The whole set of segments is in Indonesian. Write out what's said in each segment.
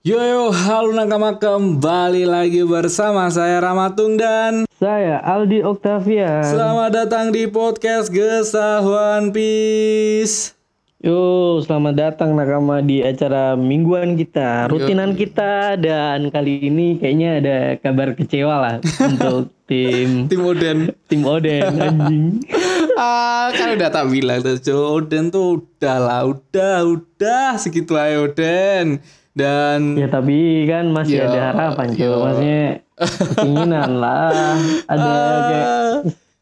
Yo yo, halo nakama kembali lagi bersama saya Ramatung dan Saya Aldi Octavia. selamat datang di podcast Gesah One Piece. Yo, selamat datang nakama di acara mingguan kita, rutinan kita dan kali ini kayaknya ada kabar kecewa lah untuk tim Tim Oden. tim Oden anjing. ah, kan udah tak bilang tuh. Oden tuh udah lah, udah, udah segitu aja Oden. Dan Ya tapi kan masih Yo, ada harapan, cuy. Maksudnya keinginan lah. Ada kayak ah,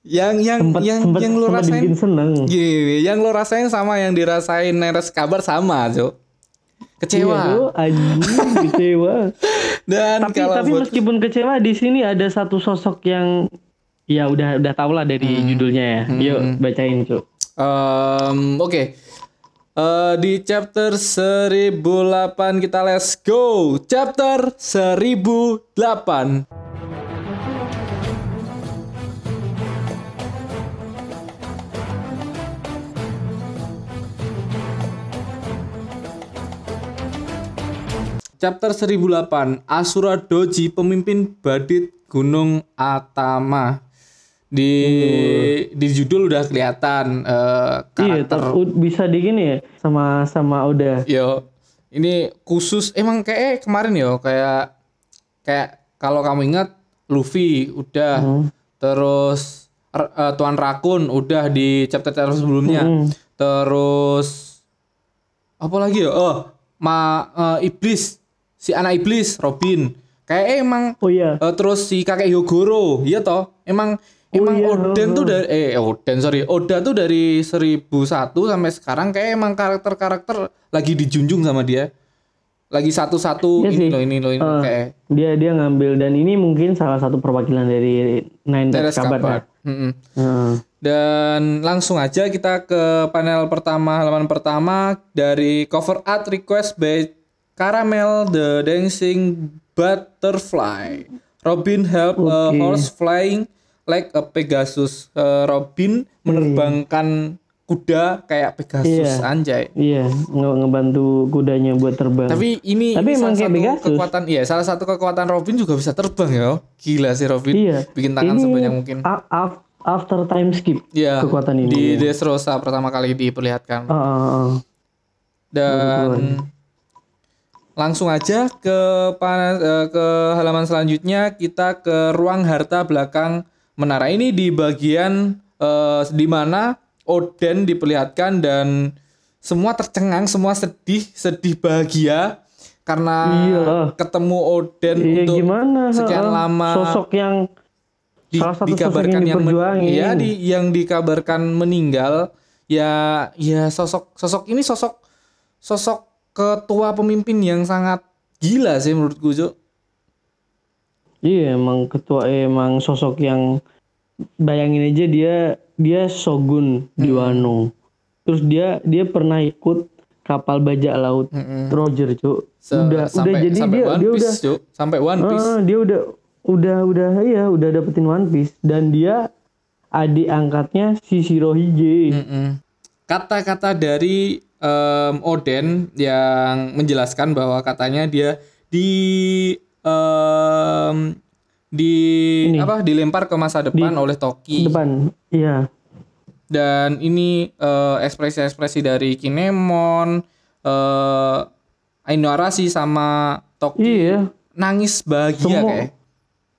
yang yang sempat yang sempat yang lo rasain seneng. gini, yang lo rasain sama yang dirasain Neres kabar sama, Cuk. Kecewa. Iya, tuh, anjing kecewa. Dan tapi kalau tapi buat meskipun kecewa di sini ada satu sosok yang ya udah udah tau lah dari Hmm. judulnya ya. Yuk bacain cuy. Em, Oke. Eh, di chapter 1008 kita let's go. Chapter 1008. Chapter 1008 Asura Doji pemimpin badit Gunung Atama. Di di judul udah kelihatan eh, Iya, karakter ter- u- bisa di gini ya sama sama udah. Yo, ini khusus emang kayak kemarin yo kayak kayak kalau kamu ingat Luffy udah Hmm. terus eh, Tuan Rakun udah di chapter chapter sebelumnya. Hmm. Terus apa lagi ya? Oh, ma eh, iblis si anak iblis Robin. Kayak emang Oh iya. Eh, terus si kakek Hyogoro, iya toh? Emang emang iya, Oden tuh dari eh Oden sorry, Oda tuh dari 1001 sampai sekarang kayak emang karakter-karakter lagi dijunjung sama dia. Lagi satu-satu Iya ini loh ini loh ini Eh, kayak Dia dia ngambil dan ini mungkin salah satu perwakilan dari Nine Days Kabar. kabar. ya. Mm-mm. Heeh. Dan langsung aja kita ke panel pertama halaman pertama dari cover art request by Caramel the Dancing Butterfly. Robin help a Oke. horse flying like a Pegasus. Eh, Robin menerbangkan kuda kayak Pegasus Iya. anjay. Iya, nge- ngebantu kudanya buat terbang. Tapi ini, Tapi ini emang salah kayak satu Pegasus. kekuatan iya salah satu kekuatan Robin juga bisa terbang ya. Gila sih Robin. Iya. Bikin tangan Ini sebanyak mungkin. after time skip Iya. kekuatan ini. Di Dressrosa pertama kali diperlihatkan. Ah, ah, ah. Dan langsung aja ke eh, ke halaman selanjutnya kita ke ruang harta belakang menara ini di bagian eh, di mana Oden diperlihatkan dan semua tercengang, semua sedih, sedih bahagia karena Iyalah. ketemu Oden Iya untuk gimana? sekian ah, lama Sosok yang di- salah satu sosok dikabarkan yang yang, men- ya di yang dikabarkan meninggal ya ya sosok sosok ini sosok sosok ketua pemimpin yang sangat gila sih menurutku Jo. Iya emang ketua eh, emang sosok yang bayangin aja dia dia shogun di Hmm. Wano. Terus dia dia pernah ikut kapal bajak laut Roger, Cuk. Se- udah sampai udah jadi sampai dia One dia Piece udah Jo. sampai One Piece. Ah, dia udah udah udah iya udah dapetin One Piece dan dia adik angkatnya si Shirohige. Mm-mm. Kata-kata dari em, Oden yang menjelaskan bahwa katanya dia di em, di apa dilempar ke masa depan oleh Toki. Depan. Iya. dan ini eh, ekspresi-ekspresi dari Kinemon, eh Ainuarashi sama Toki Iya. nangis bahagia Semua- kayak.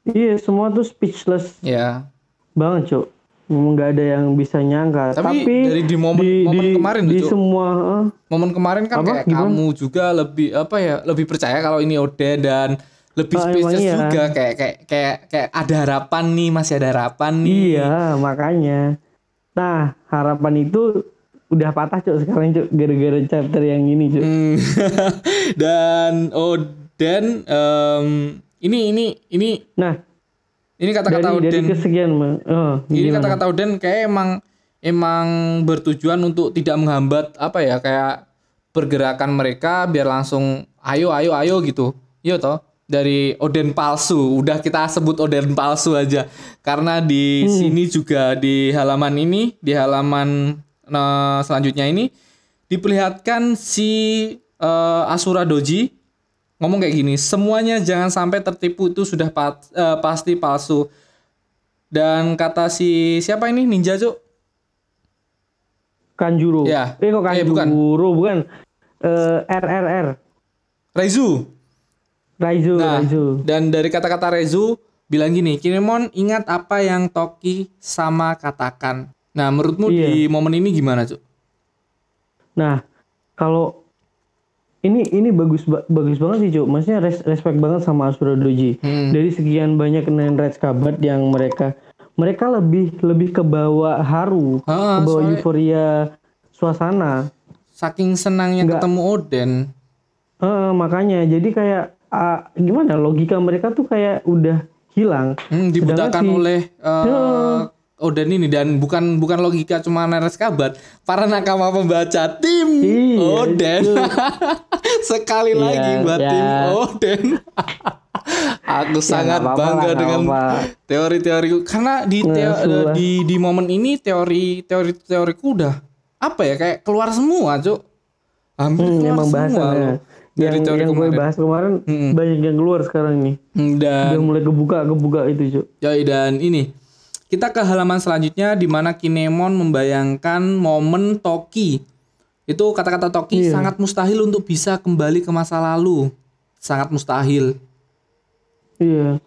Iya, semua tuh speechless Ya. banget, Cuk. Memang nggak ada yang bisa nyangka. Tapi Tapi, dari di momen- momen kemarin loh, di Cuk. semua eh, Momen kemarin kan Apa? kayak Gimana? kamu juga lebih apa ya, lebih percaya kalau ini Oden dan lebih emang iya. juga kayak kayak kayak kayak ada harapan nih, masih ada harapan nih. iya makanya. Nah, harapan itu udah patah, Cuk, sekarang, Cuk, gara-gara chapter yang ini, Cuk. Hmm. dan Oden em, ini ini ini Nah, ini kata-kata dari, dari Oden kesekian, oh, Ini kata-kata Oden kayak emang emang bertujuan untuk tidak menghambat apa ya kayak pergerakan mereka biar langsung ayo ayo ayo gitu. Iya toh dari Oden palsu. Udah kita sebut Oden palsu aja. Karena di sini juga di halaman ini, di halaman nah, selanjutnya ini diperlihatkan si eh, Asura Doji ngomong kayak gini, semuanya jangan sampai tertipu itu sudah pa- eh, pasti palsu. Dan kata si siapa ini ninja cuk? Kanjuro. Ya. Eh kok Eh, bukan. Kanjuro bukan. Eh RRR. Reizu. Raizu, Nah, Raizu. dan dari kata-kata Reizu bilang gini, Kinemon ingat apa yang Toki sama katakan. Nah, menurutmu Iya. di momen ini gimana cuk? Nah, kalau ini ini bagus ba- bagus banget sih, Cuk. Maksudnya res- respect banget sama Asura Doji. Hmm. Dari sekian banyak Nine Reds Kabat yang mereka mereka lebih lebih ke bawah haru, Ah, ke bawah euforia suasana. Saking senangnya Nggak. ketemu Oden. Eh, makanya jadi kayak ah, gimana logika mereka tuh kayak udah hilang. Hmm, dibutakan si- oleh eh, Ya. Oden ini dan bukan bukan logika cuma Neres Kabat, para nakama pembaca tim Iya, Oden. Sekali Iya, lagi buat ya. tim Oden. Aku sangat nggak apa-apa bangga lah, dengan teori-teori karena di teo- sulah. di di momen ini teori teori teoriku udah apa ya kayak keluar semua, Cuk. Hampir Hmm, keluar semua loh dari Yang teori yang gue kemarin. bahas kemarin Mm-mm. banyak yang keluar sekarang nih. Hmm, Dan Udah mulai kebuka kebuka itu, Cuk. Yoi dan ini kita ke halaman selanjutnya di mana Kinemon membayangkan momen Toki. Itu kata-kata Toki Iya. sangat mustahil untuk bisa kembali ke masa lalu. Sangat mustahil. Iya.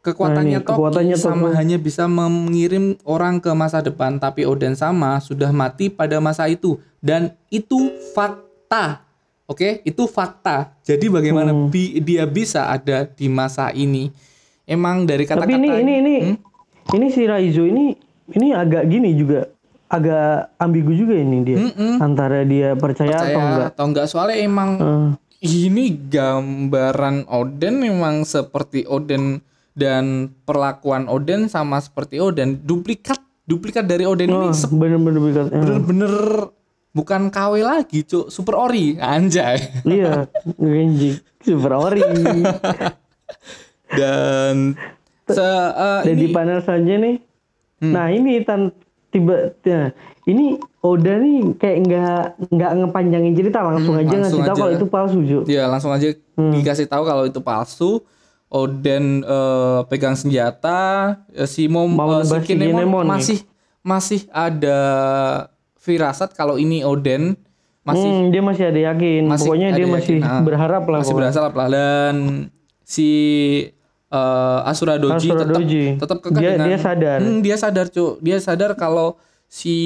Kekuatannya, Nah, ini, Toki kekuatannya sama Toki. hanya bisa mengirim orang ke masa depan, tapi Oden sama sudah mati pada masa itu dan itu fakta. Oke, itu fakta. Jadi bagaimana Hmm. bi- dia bisa ada di masa ini? Emang dari kata-kata Tapi ini ini ini Hmm? ini si Raizo ini ini agak gini juga agak ambigu juga ini dia Mm-mm. antara dia percaya, atau percaya enggak. atau enggak soalnya emang Eh, ini gambaran Oden memang seperti Oden dan perlakuan Oden sama seperti Oden duplikat duplikat dari Oden ini oh, se- bener-bener bikin- eh, bener-bener bukan KW lagi cuk. Super ori. Anjay. Iya Genji. Super ori. Dan se eh, dan di ini panel selanjutnya nih nah ini tan tiba nah, ini Oda nih kayak nggak nggak ngepanjangin cerita langsung Hmm, aja langsung ngasih tahu kalau itu palsu Ju ya langsung aja Hmm. dikasih tahu kalau itu palsu. Oden eh, pegang senjata. Eh, si Mom Mau eh, si Kinemon Kinemon nih. masih masih ada firasat kalau ini Oden masih Hmm, dia masih ada yakin masih pokoknya ada dia yakin, masih ah. berharap lah masih berasal lah dan si eh, Asura Doji Asura tetap Doji. tetap kekeh Dia- dengan dia sadar. Hmm, dia sadar cuk dia sadar kalau si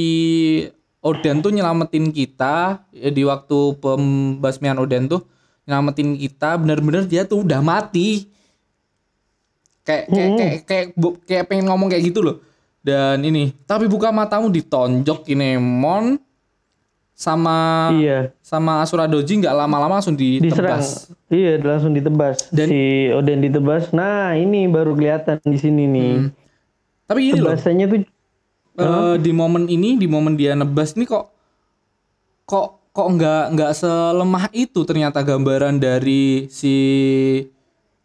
Oden tuh nyelamatin kita ya, di waktu pembasmian Oden tuh nyelamatin kita bener-bener dia tuh udah mati kayak kayak Hmm. kayak kayak, kayak pengen ngomong kayak gitu loh dan ini tapi buka matamu ditonjok Kinemon sama iya sama Asura Doji nggak lama-lama langsung diserang ditebas. iya langsung ditebas Dan- si Oden ditebas nah ini baru kelihatan di sini nih Hmm. Tapi ini loh, tebasannya tuh eh, di momen ini, di momen dia nebas ini kok kok kok nggak nggak selemah itu ternyata gambaran dari si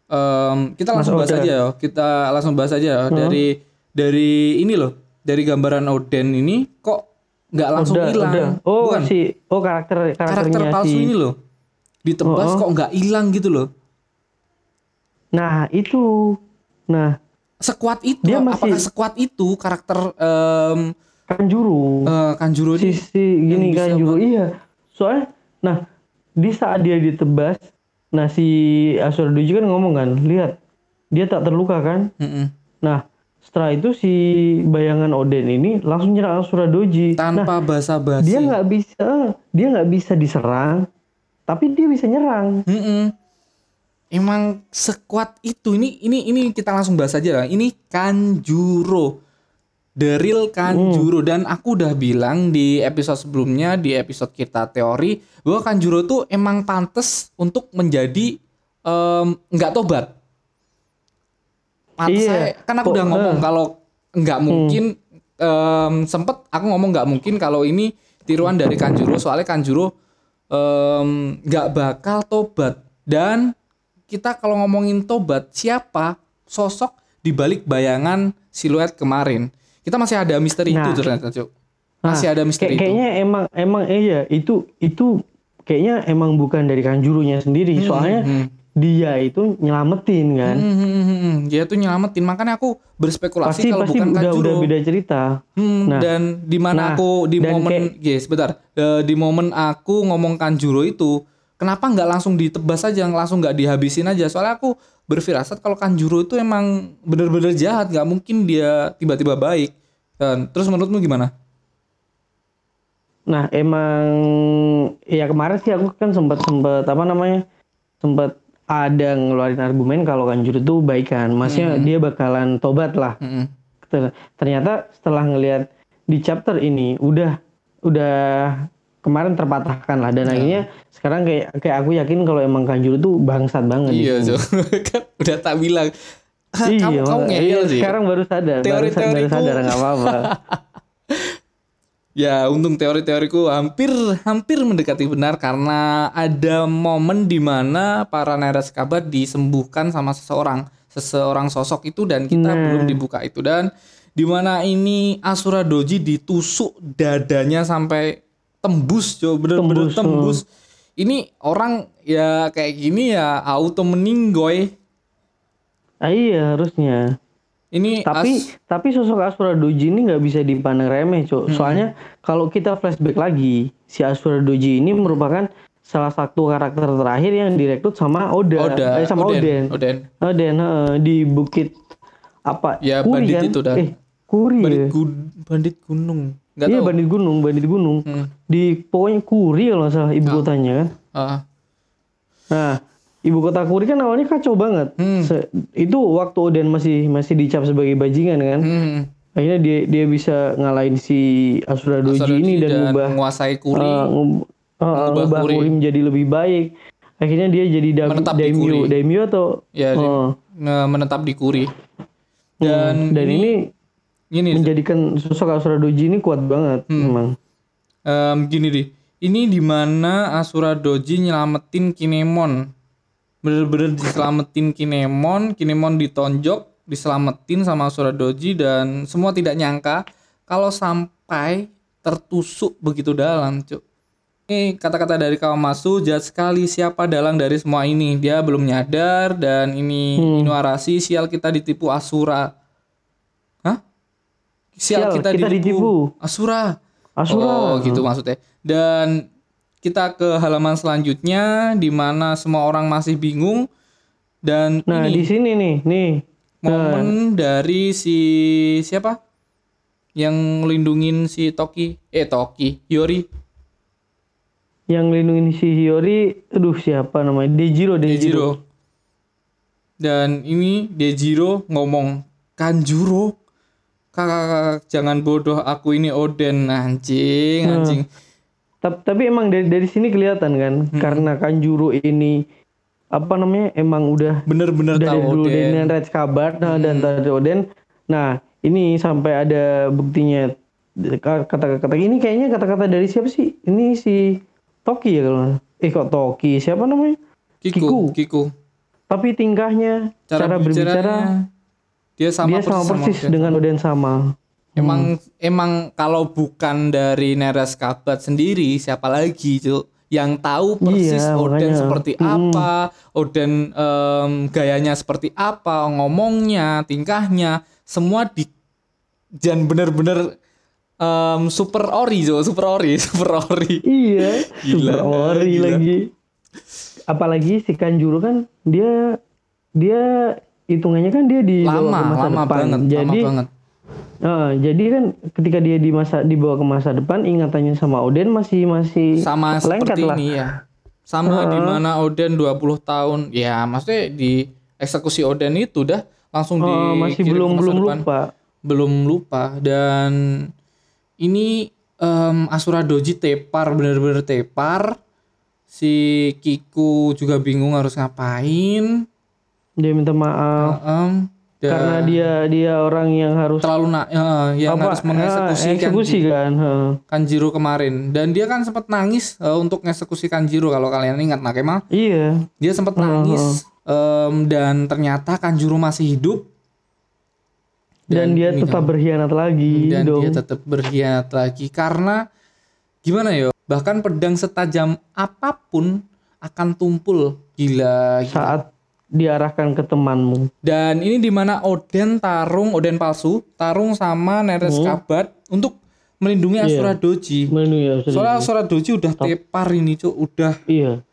em, kita Mas langsung bahas Oda. aja ya. Kita langsung bahas aja ya. dari dari ini loh, dari gambaran Oden ini kok nggak langsung hilang. oh Bukan, si oh karakter karakter palsu si ini loh. Ditebas Oh, oh. kok nggak hilang gitu loh. nah itu nah Sekuat itu, Dia masih- apakah sekuat itu karakter em, Kanjuro eh, Kanjuro si si gini bisa Kanjuro iya soalnya nah di saat dia ditebas nah si Asura Doji kan ngomong kan lihat dia tak terluka kan Mm-mm. nah setelah itu si bayangan Oden ini langsung nyerang Asura Doji nah Tanpa basa-basi. dia nggak bisa dia nggak bisa diserang tapi dia bisa nyerang Mm-mm. Emang sekuat itu ini ini ini kita langsung bahas aja lah. Ini Kanjuro. The real Kanjuro dan aku udah bilang di episode sebelumnya di episode kita teori bahwa Kanjuro tuh emang pantas untuk menjadi nggak tobat. Pantes Iya. saya kan aku Kok, udah ngomong eh. kalau nggak mungkin em, sempet aku ngomong nggak mungkin kalau ini tiruan dari Kanjuro soalnya Kanjuro nggak bakal tobat dan kita kalau ngomongin tobat siapa sosok di balik bayangan siluet kemarin kita masih ada misteri itu Nah. ternyata cuk Nah, masih ada misteri kayak- itu kayaknya emang emang iya itu itu kayaknya emang bukan dari Kanjurunya sendiri soalnya hmm. Dia itu nyelamatin kan. Hmm, hmm, hmm, hmm. dia tuh nyelamatin makanya aku berspekulasi pasti kalau pasti bukan udah Kanjuro. udah beda cerita. Hmm, Nah, dan di mana nah, aku di momen kayak- yes, bentar. Eh, di momen aku ngomong Kanjuro itu, kenapa nggak langsung ditebas aja, langsung nggak dihabisin aja? Soalnya aku berfirasat kalau Kanjuro itu emang bener-bener jahat, nggak mungkin dia tiba-tiba baik. Dan terus menurutmu gimana? Nah, emang ya kemarin sih aku kan sempat sempat apa namanya? sempat ada ngeluarin argumen kalau Kanjuro itu baik kan. Maksudnya Hmm. dia bakalan tobat lah. Ter- Ternyata setelah ngelihat di chapter ini udah udah kemarin terpatahkan lah dan Ya. akhirnya sekarang kayak kayak aku yakin kalau emang Kanjuro tuh bangsat banget. Iya. Jo. kan udah tak bilang. "Hah, kamu kamu makanya- ngeyel iya, sih. Sekarang baru sadar, baru, sa- baru Teori-teoriku. sadar nggak apa-apa. Ya, untung teori-teoriku hampir hampir mendekati benar karena ada momen di mana para Neraskabat disembuhkan sama seseorang, seseorang sosok itu dan kita Nah. belum dibuka itu dan di mana ini Asura Doji ditusuk dadanya sampai tembus, coba bener-bener Tembus, tembus. Ini orang ya kayak gini ya auto meninggoy. Ah, iya harusnya. Ini Tapi as- tapi sosok Asura Doji ini nggak bisa dipandang remeh, Cok. Hmm. Soalnya kalau kita flashback lagi, si Asura Doji ini merupakan salah satu karakter terakhir yang direkrut sama Oda, Oda, eh, sama Oden. Oden. Oden, heeh, di bukit apa? Ya, Kuri bandit kan? itu, Dan. Eh, Kuri Bandit, ya. gun- bandit gunung. Nggak Iya, tahu. bandit gunung, bandit gunung. Hmm. Di pokoknya Kuri kalau nggak salah ibu kotanya kan. Ah. Nah, ibu kota Kuri kan awalnya kacau banget. Hmm. Se- itu waktu Oden masih masih dicap sebagai bajingan kan. Hmm. Akhirnya dia dia bisa ngalahin si Asura Doji Asura ini Doji dan ngubah menguasai Kuri. uh, ngub- uh, Mengubah ngubah Kuri. Kuri menjadi lebih baik. Akhirnya dia jadi da- Menetap di daimyo, Kuri. daimyo atau ya di- nge- menetap di Kuri. Dan, dan ini, gini menjadikan sosok Asura Doji ini kuat banget Hmm. memang. em, gini deh. Ini di mana Asura Doji nyelamatin Kinemon. Bener-bener diselamatin Kinemon, Kinemon ditonjok, diselamatin sama Asura Doji dan semua tidak nyangka kalau sampai tertusuk begitu dalam, Cuk. Ini kata-kata dari Kawamatsu jahat sekali siapa dalang dari semua ini. Dia belum nyadar dan ini Hmm. Inuarashi sial kita ditipu Asura. Hah? Sial, Sial, kita, kita ditipu. ditipu. Asura. Asura. Oh, gitu maksudnya. Dan kita ke halaman selanjutnya di mana semua orang masih bingung dan Nah, ini di sini nih, nih. momen dari si siapa? Yang ngelindungin si Toki, eh Toki, Yori, Yang lindungin si Hiyori, aduh siapa namanya? Dejiro, Dejiro. Dejiro. Dan ini Dejiro ngomong, Kanjuro, kakak, kakak jangan bodoh, aku ini Oden, anjing, Hmm. anjing. Tapi, tapi emang dari dari sini kelihatan kan, Hmm. karena Kanjuro ini apa namanya emang udah Bener-bener dari tahu dulu Oden. dengan Red Kabar nah, dan Hmm. dari Oden. Nah ini sampai ada buktinya kata-kata ini kayaknya kata-kata dari siapa sih? Ini si Toki ya kalau eh kok Toki siapa namanya? Kiku, Kiku. Tapi tingkahnya, cara, berbicara, berbicaranya, dia sama dia sama persis Oden. dengan Oden sama. Emang emang kalau bukan dari Neres Kabat sendiri siapa lagi cuk yang tahu persis Iya, Oden makanya. seperti Mm. apa, Oden em, gayanya seperti apa, ngomongnya, tingkahnya, semua di dan bener-bener em, super ori jo, super ori, super ori. Iya, Gila, super ori gila. lagi. Apalagi si Kanjuro kan dia dia hitungannya kan dia di Lama, ke masa lama depan. banget, Jadi lama banget. Eh, jadi kan ketika dia di masa dibawa ke masa depan ingatannya sama Oden masih masih Sama lengket seperti lah. ini ya. Sama di mana Oden 20 tahun. Ya, maksudnya di eksekusi Oden itu dah langsung di Oh, masih belum belum lupa. belum lupa dan ini em, Asura Doji tepar bener-bener tepar si Kiku juga bingung harus ngapain Dia minta maaf Em, dan karena dia dia orang yang harus terlalu na eh, yang apa harus mengeksekusi eh, eksekusi kan. heeh. Kanjiro kemarin dan dia kan sempat nangis eh, untuk ngeksekusi Kanjiro kalau kalian ingat Nakema Iya. dia sempat nangis em, dan ternyata Kanjuro masih hidup Dan, dia ini tetap berkhianat lagi dan dong. dia tetap berkhianat lagi karena gimana ya bahkan pedang setajam apa pun akan tumpul. Gila. gila. Saat diarahkan ke temanmu. Dan ini di mana Oden tarung, Oden palsu, tarung sama Neres Kabat untuk melindungi Iya. Asura Doji. Ya. sudah. Soalnya Asura Doji udah tepar ini cuk, udah Iya.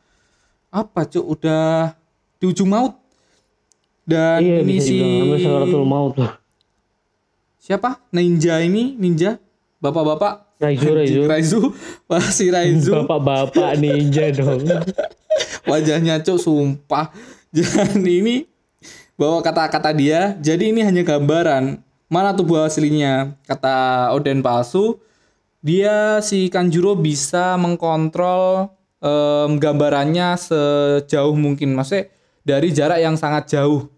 apa cuk, udah di ujung maut. Dan Iya ini si maut lah. siapa? Ninja ini, ninja, bapak-bapak. Raizu, Raizu. Raizu, si Raizu. Bapak-bapak ninja dong. wajahnya cuk sumpah dan ini bawa kata-kata dia jadi ini hanya gambaran mana tubuh aslinya kata Oden palsu dia si Kanjuro bisa mengkontrol em, gambarannya sejauh mungkin maksudnya dari jarak yang sangat jauh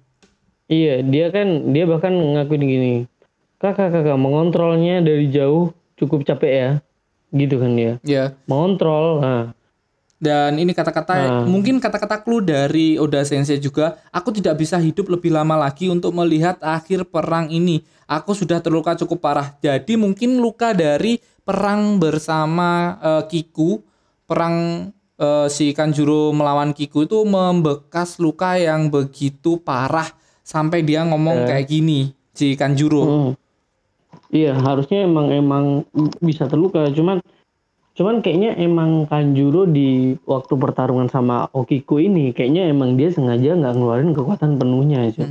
Iya, dia kan dia bahkan ngakuin gini. Kakak kakak mengontrolnya dari jauh cukup capek ya. Gitu kan dia. ya Mengontrol. Nah, dan ini kata-kata mungkin kata-kata clue dari Oda Sensei juga aku tidak bisa hidup lebih lama lagi untuk melihat akhir perang ini. Aku sudah terluka cukup parah. Jadi mungkin luka dari perang bersama eh, Kiku perang eh, si Kanjuro melawan Kiku itu membekas luka yang begitu parah sampai dia ngomong kayak gini si Kanjuro. Hmm. Iya, harusnya emang emang bisa terluka, cuman cuman kayaknya emang Kanjuro di waktu pertarungan sama Okiko ini kayaknya emang dia sengaja nggak ngeluarin kekuatan penuhnya aja.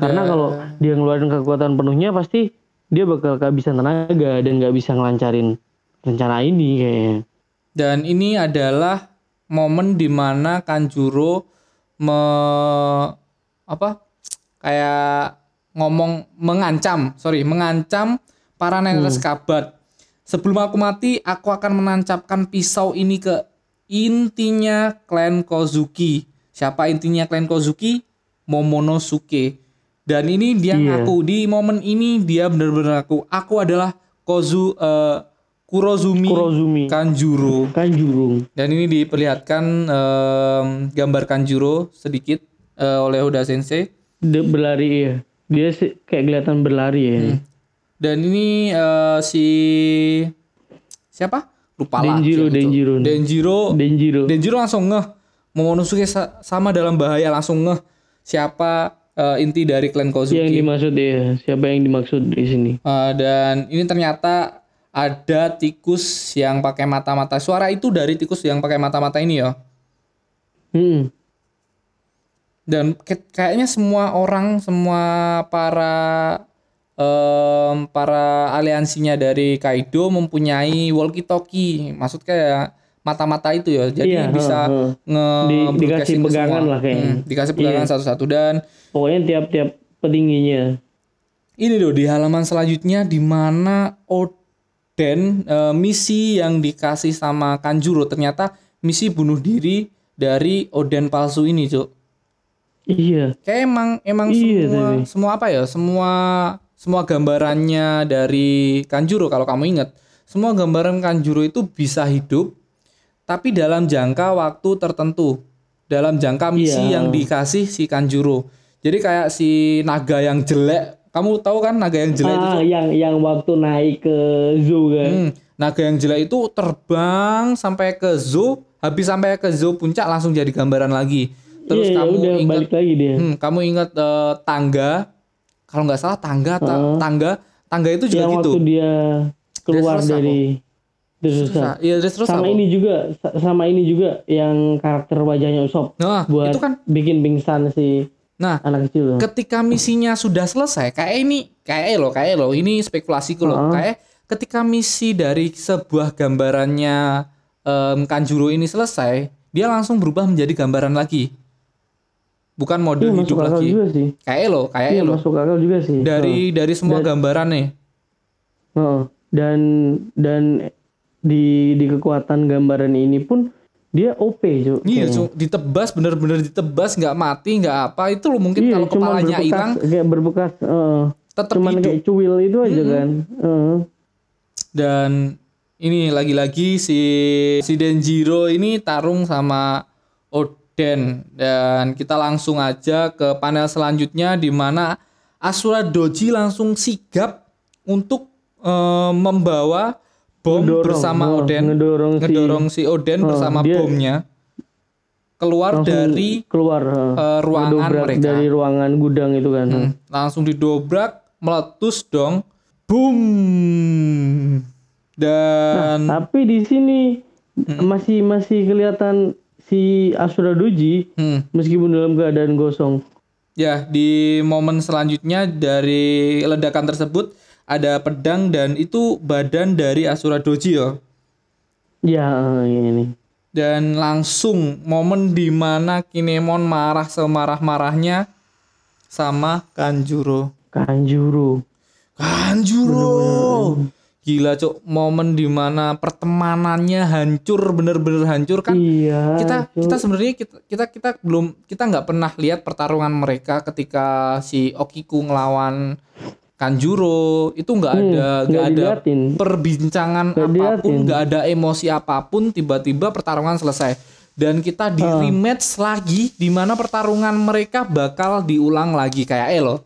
Karena kalau dia ngeluarin kekuatan penuhnya pasti dia bakal kehabisan tenaga dan nggak bisa ngelancarin rencana ini kayaknya. Dan ini adalah momen di mana Kanjuro me apa kayak ngomong mengancam, sorry mengancam para nenek kabat. Sebelum aku mati, aku akan menancapkan pisau ini ke intinya klan Kozuki. Siapa intinya klan Kozuki? Momonosuke. Dan ini dia Iya. ngaku di momen ini dia benar-benar ngaku aku adalah Kozu eh, Kurozumi, Kurozumi. Kanjuro. Kanjurung. Dan ini diperlihatkan em, gambar Kanjuro sedikit eh, oleh Oda Sensei. Dia berlari ya. Dia sih kayak kelihatan berlari ya. Dan ini eh, si siapa? Lupa lah. Denjiro, Denjiro. Denjiro. Denjiro. Denjiro langsung ngeh. Momonosuke sa- sama dalam bahaya langsung ngeh siapa eh, inti dari klan Kozuki. Yang dimaksud ya, siapa yang dimaksud di sini? Eh, dan ini ternyata ada tikus yang pakai mata-mata. Suara itu dari tikus yang pakai mata-mata ini ya. Hmm. dan kayaknya semua orang semua para em, para aliansinya dari Kaido mempunyai walkie talkie maksud kayak mata-mata itu ya jadi Iya, bisa heeh. nge Di- dikasih pegangan semua. lah kayaknya. Hmm, dikasih pegangan satu-satu dan Pokoknya tiap-tiap petingginya. ini loh di halaman selanjutnya di mana Oden eh, misi yang dikasih sama Kanjuro ternyata misi bunuh diri dari Oden palsu ini cuk Iya. kayak emang emang Iya, semua tapi. semua apa ya semua semua gambarannya dari Kanjuro kalau kamu ingat semua gambaran Kanjuro itu bisa hidup tapi dalam jangka waktu tertentu dalam jangka misi Iya. yang dikasih si Kanjuro jadi kayak si naga yang jelek kamu tahu kan naga yang jelek itu Ah, yang yang waktu naik ke zoo kan. Hmm, naga yang jelek itu terbang sampai ke zoo habis sampai ke zoo puncak langsung jadi gambaran lagi terus Iya, ya kamu udah ingat balik lagi dia. Hmm, kamu ingat eh, tangga? Kalau nggak salah tangga, ta- tangga, tangga itu juga yang gitu. waktu dia keluar Dressrosa dari Dressrosa. Iya, Sama apa? ini juga sa- sama ini juga yang karakter wajahnya Usop Nah, buat itu kan. bikin pingsan si Nah, anak kecil. ketika misinya sudah selesai, kayak ini, kayak lo, kayak lo, ini spekulasiku loh. Kayak ketika misi dari sebuah gambarannya em, Kanjuro ini selesai, dia langsung berubah menjadi gambaran lagi. Bukan mode Iya, hidup lagi. juga sih. Kayak lo, kayak Iya, lo. masuk akal juga sih. Dari dari semua gambaran nih. Heeh. dan dan di di kekuatan gambaran ini pun dia OP Cuk. Iya. Cuk. ditebas bener-bener ditebas nggak mati nggak apa itu lo mungkin Iya, kalau kepalanya hilang kayak berbekas heeh. tetap cuman hidup kayak cuil itu aja kan. Heeh. dan ini lagi-lagi si si Denjiro ini tarung sama Oden dan kita langsung aja ke panel selanjutnya di mana Asura Doji langsung sigap untuk eh, membawa bom Ngedorong, bersama oh, Oden ngedorong si- ngedorong si Oden Oh, bersama dia- bomnya keluar dari keluar eh, ruangan mereka. dari ruangan gudang itu kan. Hmm, langsung didobrak, meletus dong. Boom. Dan Tapi di sini masih masih kelihatan si Asura Doji hmm, meskipun dalam keadaan gosong. ya di momen selanjutnya dari ledakan tersebut ada pedang dan itu badan dari Asura Doji ya. Ya ini. Dan langsung momen di mana Kinemon marah semarah-marahnya sama Kanjuro. Kanjuro. Kanjuro. Gila cok, momen di mana pertemanannya hancur bener-bener hancur kan. Iya. kita Cuk. kita sebenarnya kita kita kita belum kita nggak pernah lihat pertarungan mereka ketika si Okiku ngelawan Kanjuro itu nggak Hmm, ada nggak ada diliatin. perbincangan Nggak apa pun nggak ada emosi apa pun tiba-tiba pertarungan selesai dan kita di Ah. rematch lagi di mana pertarungan mereka bakal diulang lagi kayak Elo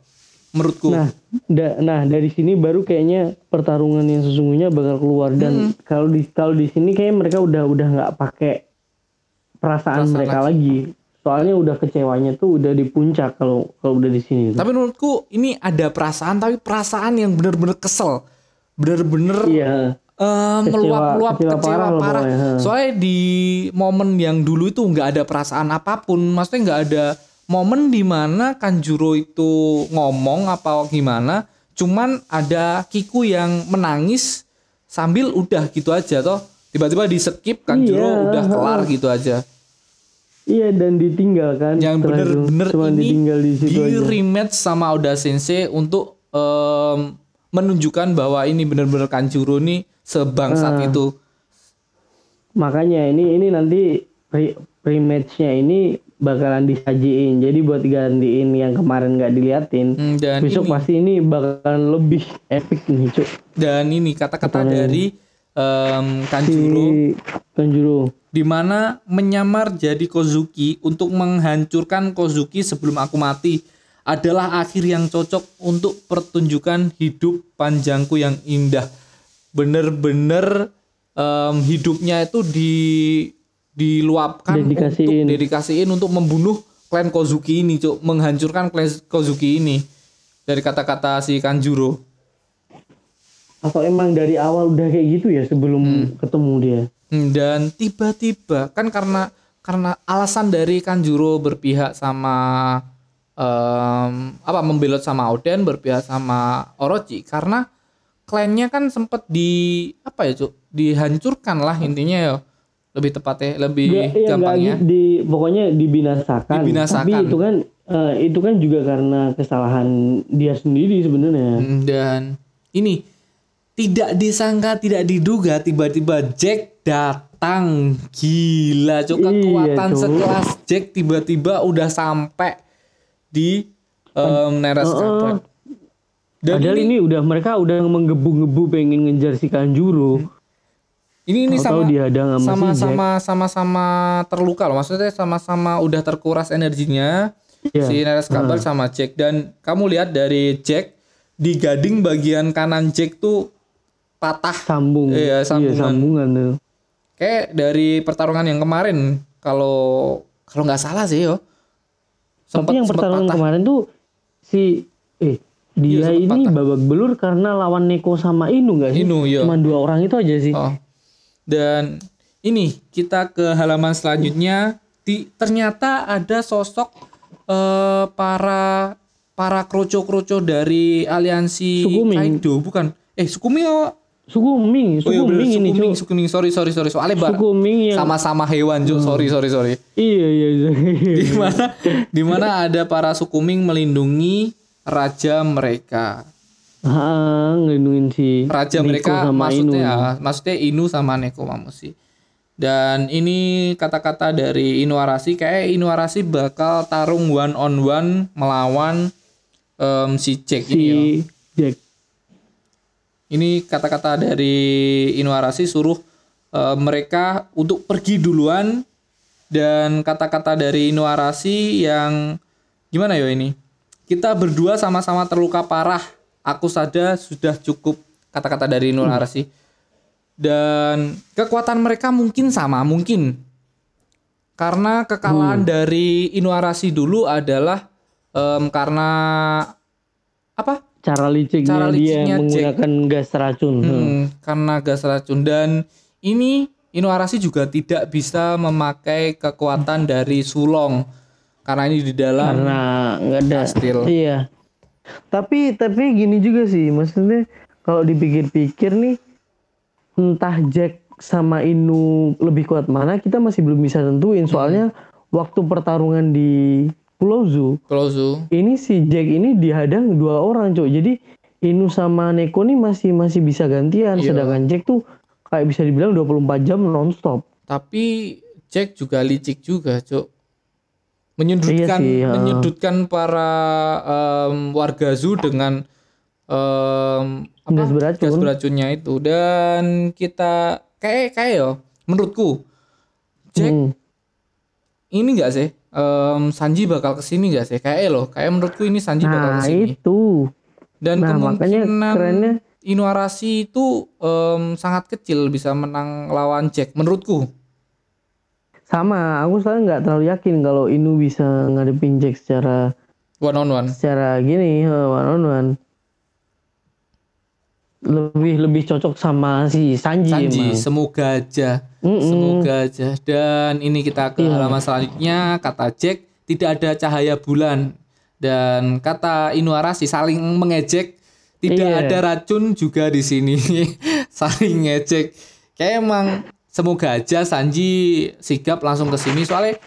menurutku Nah, da- nah dari sini baru kayaknya pertarungan yang sesungguhnya bakal keluar Hmm. dan kalau di kalau di sini kayaknya mereka udah udah nggak pakai perasaan, Perasaan mereka lagi. Soalnya udah kecewanya tuh udah di puncak kalau kalau udah di sini. tapi menurutku ini ada perasaan tapi perasaan yang bener-bener kesel bener-bener Iya. Eh, meluap-luap kecewa kecewa, parah parah, ha. soalnya di momen yang dulu itu nggak ada perasaan apa pun maksudnya nggak ada momen di mana Kanjuro itu ngomong apa gimana cuman ada Kiku yang menangis sambil udah gitu aja toh tiba-tiba di skip Kanjuro Iya, udah kelar gitu aja Iya dan ditinggal kan. yang bener-bener ini ditinggal di situ di aja. rematch sama Oda Sensei untuk em, menunjukkan bahwa ini bener-bener Kanjuro nih sebangsat Ah. itu Makanya ini ini nanti rematchnya ini bakalan disajiin. Jadi buat gantiin yang kemarin nggak diliatin. Hmm, dan Besok ini pasti ini bakalan lebih epic nih, Cuk. dan ini kata-kata dari em, Si Kanjuro Kanjuro. di mana menyamar jadi Kozuki untuk menghancurkan Kozuki sebelum aku mati adalah akhir yang cocok untuk pertunjukan hidup panjangku yang indah. Bener-bener em, hidupnya itu di diluapkan Dedikasiin. untuk dedikasiin untuk membunuh klan Kozuki ini, Cuk, menghancurkan klan Kozuki ini dari kata-kata si Kanjuro. Atau emang dari awal udah kayak gitu ya sebelum ketemu dia? Hmm, Dan tiba-tiba kan karena karena alasan dari Kanjuro berpihak sama em, apa membelot sama Oden berpihak sama Orochi karena klannya kan sempat di apa ya cuk dihancurkan lah intinya ya lebih tepatnya lebih iya, nggak gampangnya gitu, di pokoknya dibinasakan. Dibinasakan. Tapi itu kan eh, itu kan juga karena kesalahan dia sendiri sebenarnya. Hmm, dan ini tidak disangka tidak diduga tiba-tiba Jack datang gila cuk Iya, kekuatan Cuk. sekelas Jack tiba-tiba udah sampai di um, Neres Kabar. Dan Padahal ini, ini, udah mereka udah menggebu-gebu pengen ngejar si Kanjuro. Ini ini sama dihadang sama, si sama-sama sama-sama terluka loh maksudnya sama-sama udah terkuras energinya Iya. si Neres Kabar sama Jack dan kamu lihat dari Jack di gading bagian kanan Jack tuh patah sambung. Iya, sambungan. sambungan tuh. kayak dari pertarungan yang kemarin kalau kalau nggak salah sih yo Tapi yang pertarungan patah. kemarin tuh si eh dia Iya, sempet ini patah. babak belur karena lawan Neko sama Inu gak sih? Inu, iya. Cuma dua orang itu aja sih. Oh. Dan ini kita ke halaman selanjutnya di ternyata ada sosok eh, para para kroco-kroco dari aliansi Sukumi. Kaido bukan eh Sukumi oh, Suku Ming, oh iya bener, ini Sukuming, Cuk. Sukuming, sorry sorry sorry soalnya bar- yang sama-sama hewan Cuk. sorry sorry sorry iya iya iya. di mana di mana ada para sukuming melindungi raja mereka. Ah, ngelindungin si Raja Neko mereka sama maksudnya Inu. ah, maksudnya Inu sama Neko Mamushi. Dan ini kata-kata dari Inuarashi kayak Inuarashi bakal tarung one on one melawan em, si Jack si ini ya. Jack. Ini kata-kata dari Inuarashi suruh eh, mereka untuk pergi duluan dan kata-kata dari Inuarashi yang gimana ya ini? Kita berdua sama-sama terluka parah. Aku sadar sudah cukup kata-kata dari Inuarashi. Dan kekuatan mereka mungkin sama, mungkin. karena kekalahan dari Inuarashi dulu adalah em, karena apa? Cara liciknya Cara dia liciknya Jack. menggunakan gas racun. Hmm. Hmm, karena gas racun dan ini Inuarashi juga tidak bisa memakai kekuatan dari Sulong karena ini di dalam Karena nggak ada. kastil. Iya. Tapi tapi gini juga sih, maksudnya kalau dipikir-pikir nih entah Jack sama Inu lebih kuat mana kita masih belum bisa tentuin. Soalnya waktu pertarungan di Pulau Zoo Close ini si Jack ini dihadang dua orang cok. Jadi Inu sama Neko nih masih masih bisa gantian. Iya. sedangkan Jack tuh kayak bisa dibilang 24 jam nonstop. Tapi Jack juga licik juga, Cuk. Menyudutkan Iya sih, ya. menyudutkan para em, warga zoo dengan apa? gas beracun. Gas beracunnya itu. Dan kita kayak kayak yo menurutku Jack Hmm. ini enggak sih? Em, Sanji bakal ke sini enggak sih? Kayak loh kayak menurutku ini Sanji bakal nah ke sini itu. Dan nah, kemungkinan kerennya Inuarashi itu em, sangat kecil bisa menang lawan Jack menurutku sama aku soalnya nggak terlalu yakin kalau Inu bisa ngadepin Jack secara one on one secara gini one on one lebih lebih cocok sama si Sanji, Sanji emang. semoga aja Mm-mm. semoga aja dan ini kita ke Iya. halaman selanjutnya kata Jack tidak ada cahaya bulan dan kata Inuarashi saling mengejek tidak Iya. ada racun juga di sini saling ngejek kayak emang semoga aja Sanji sigap langsung ke sini soalnya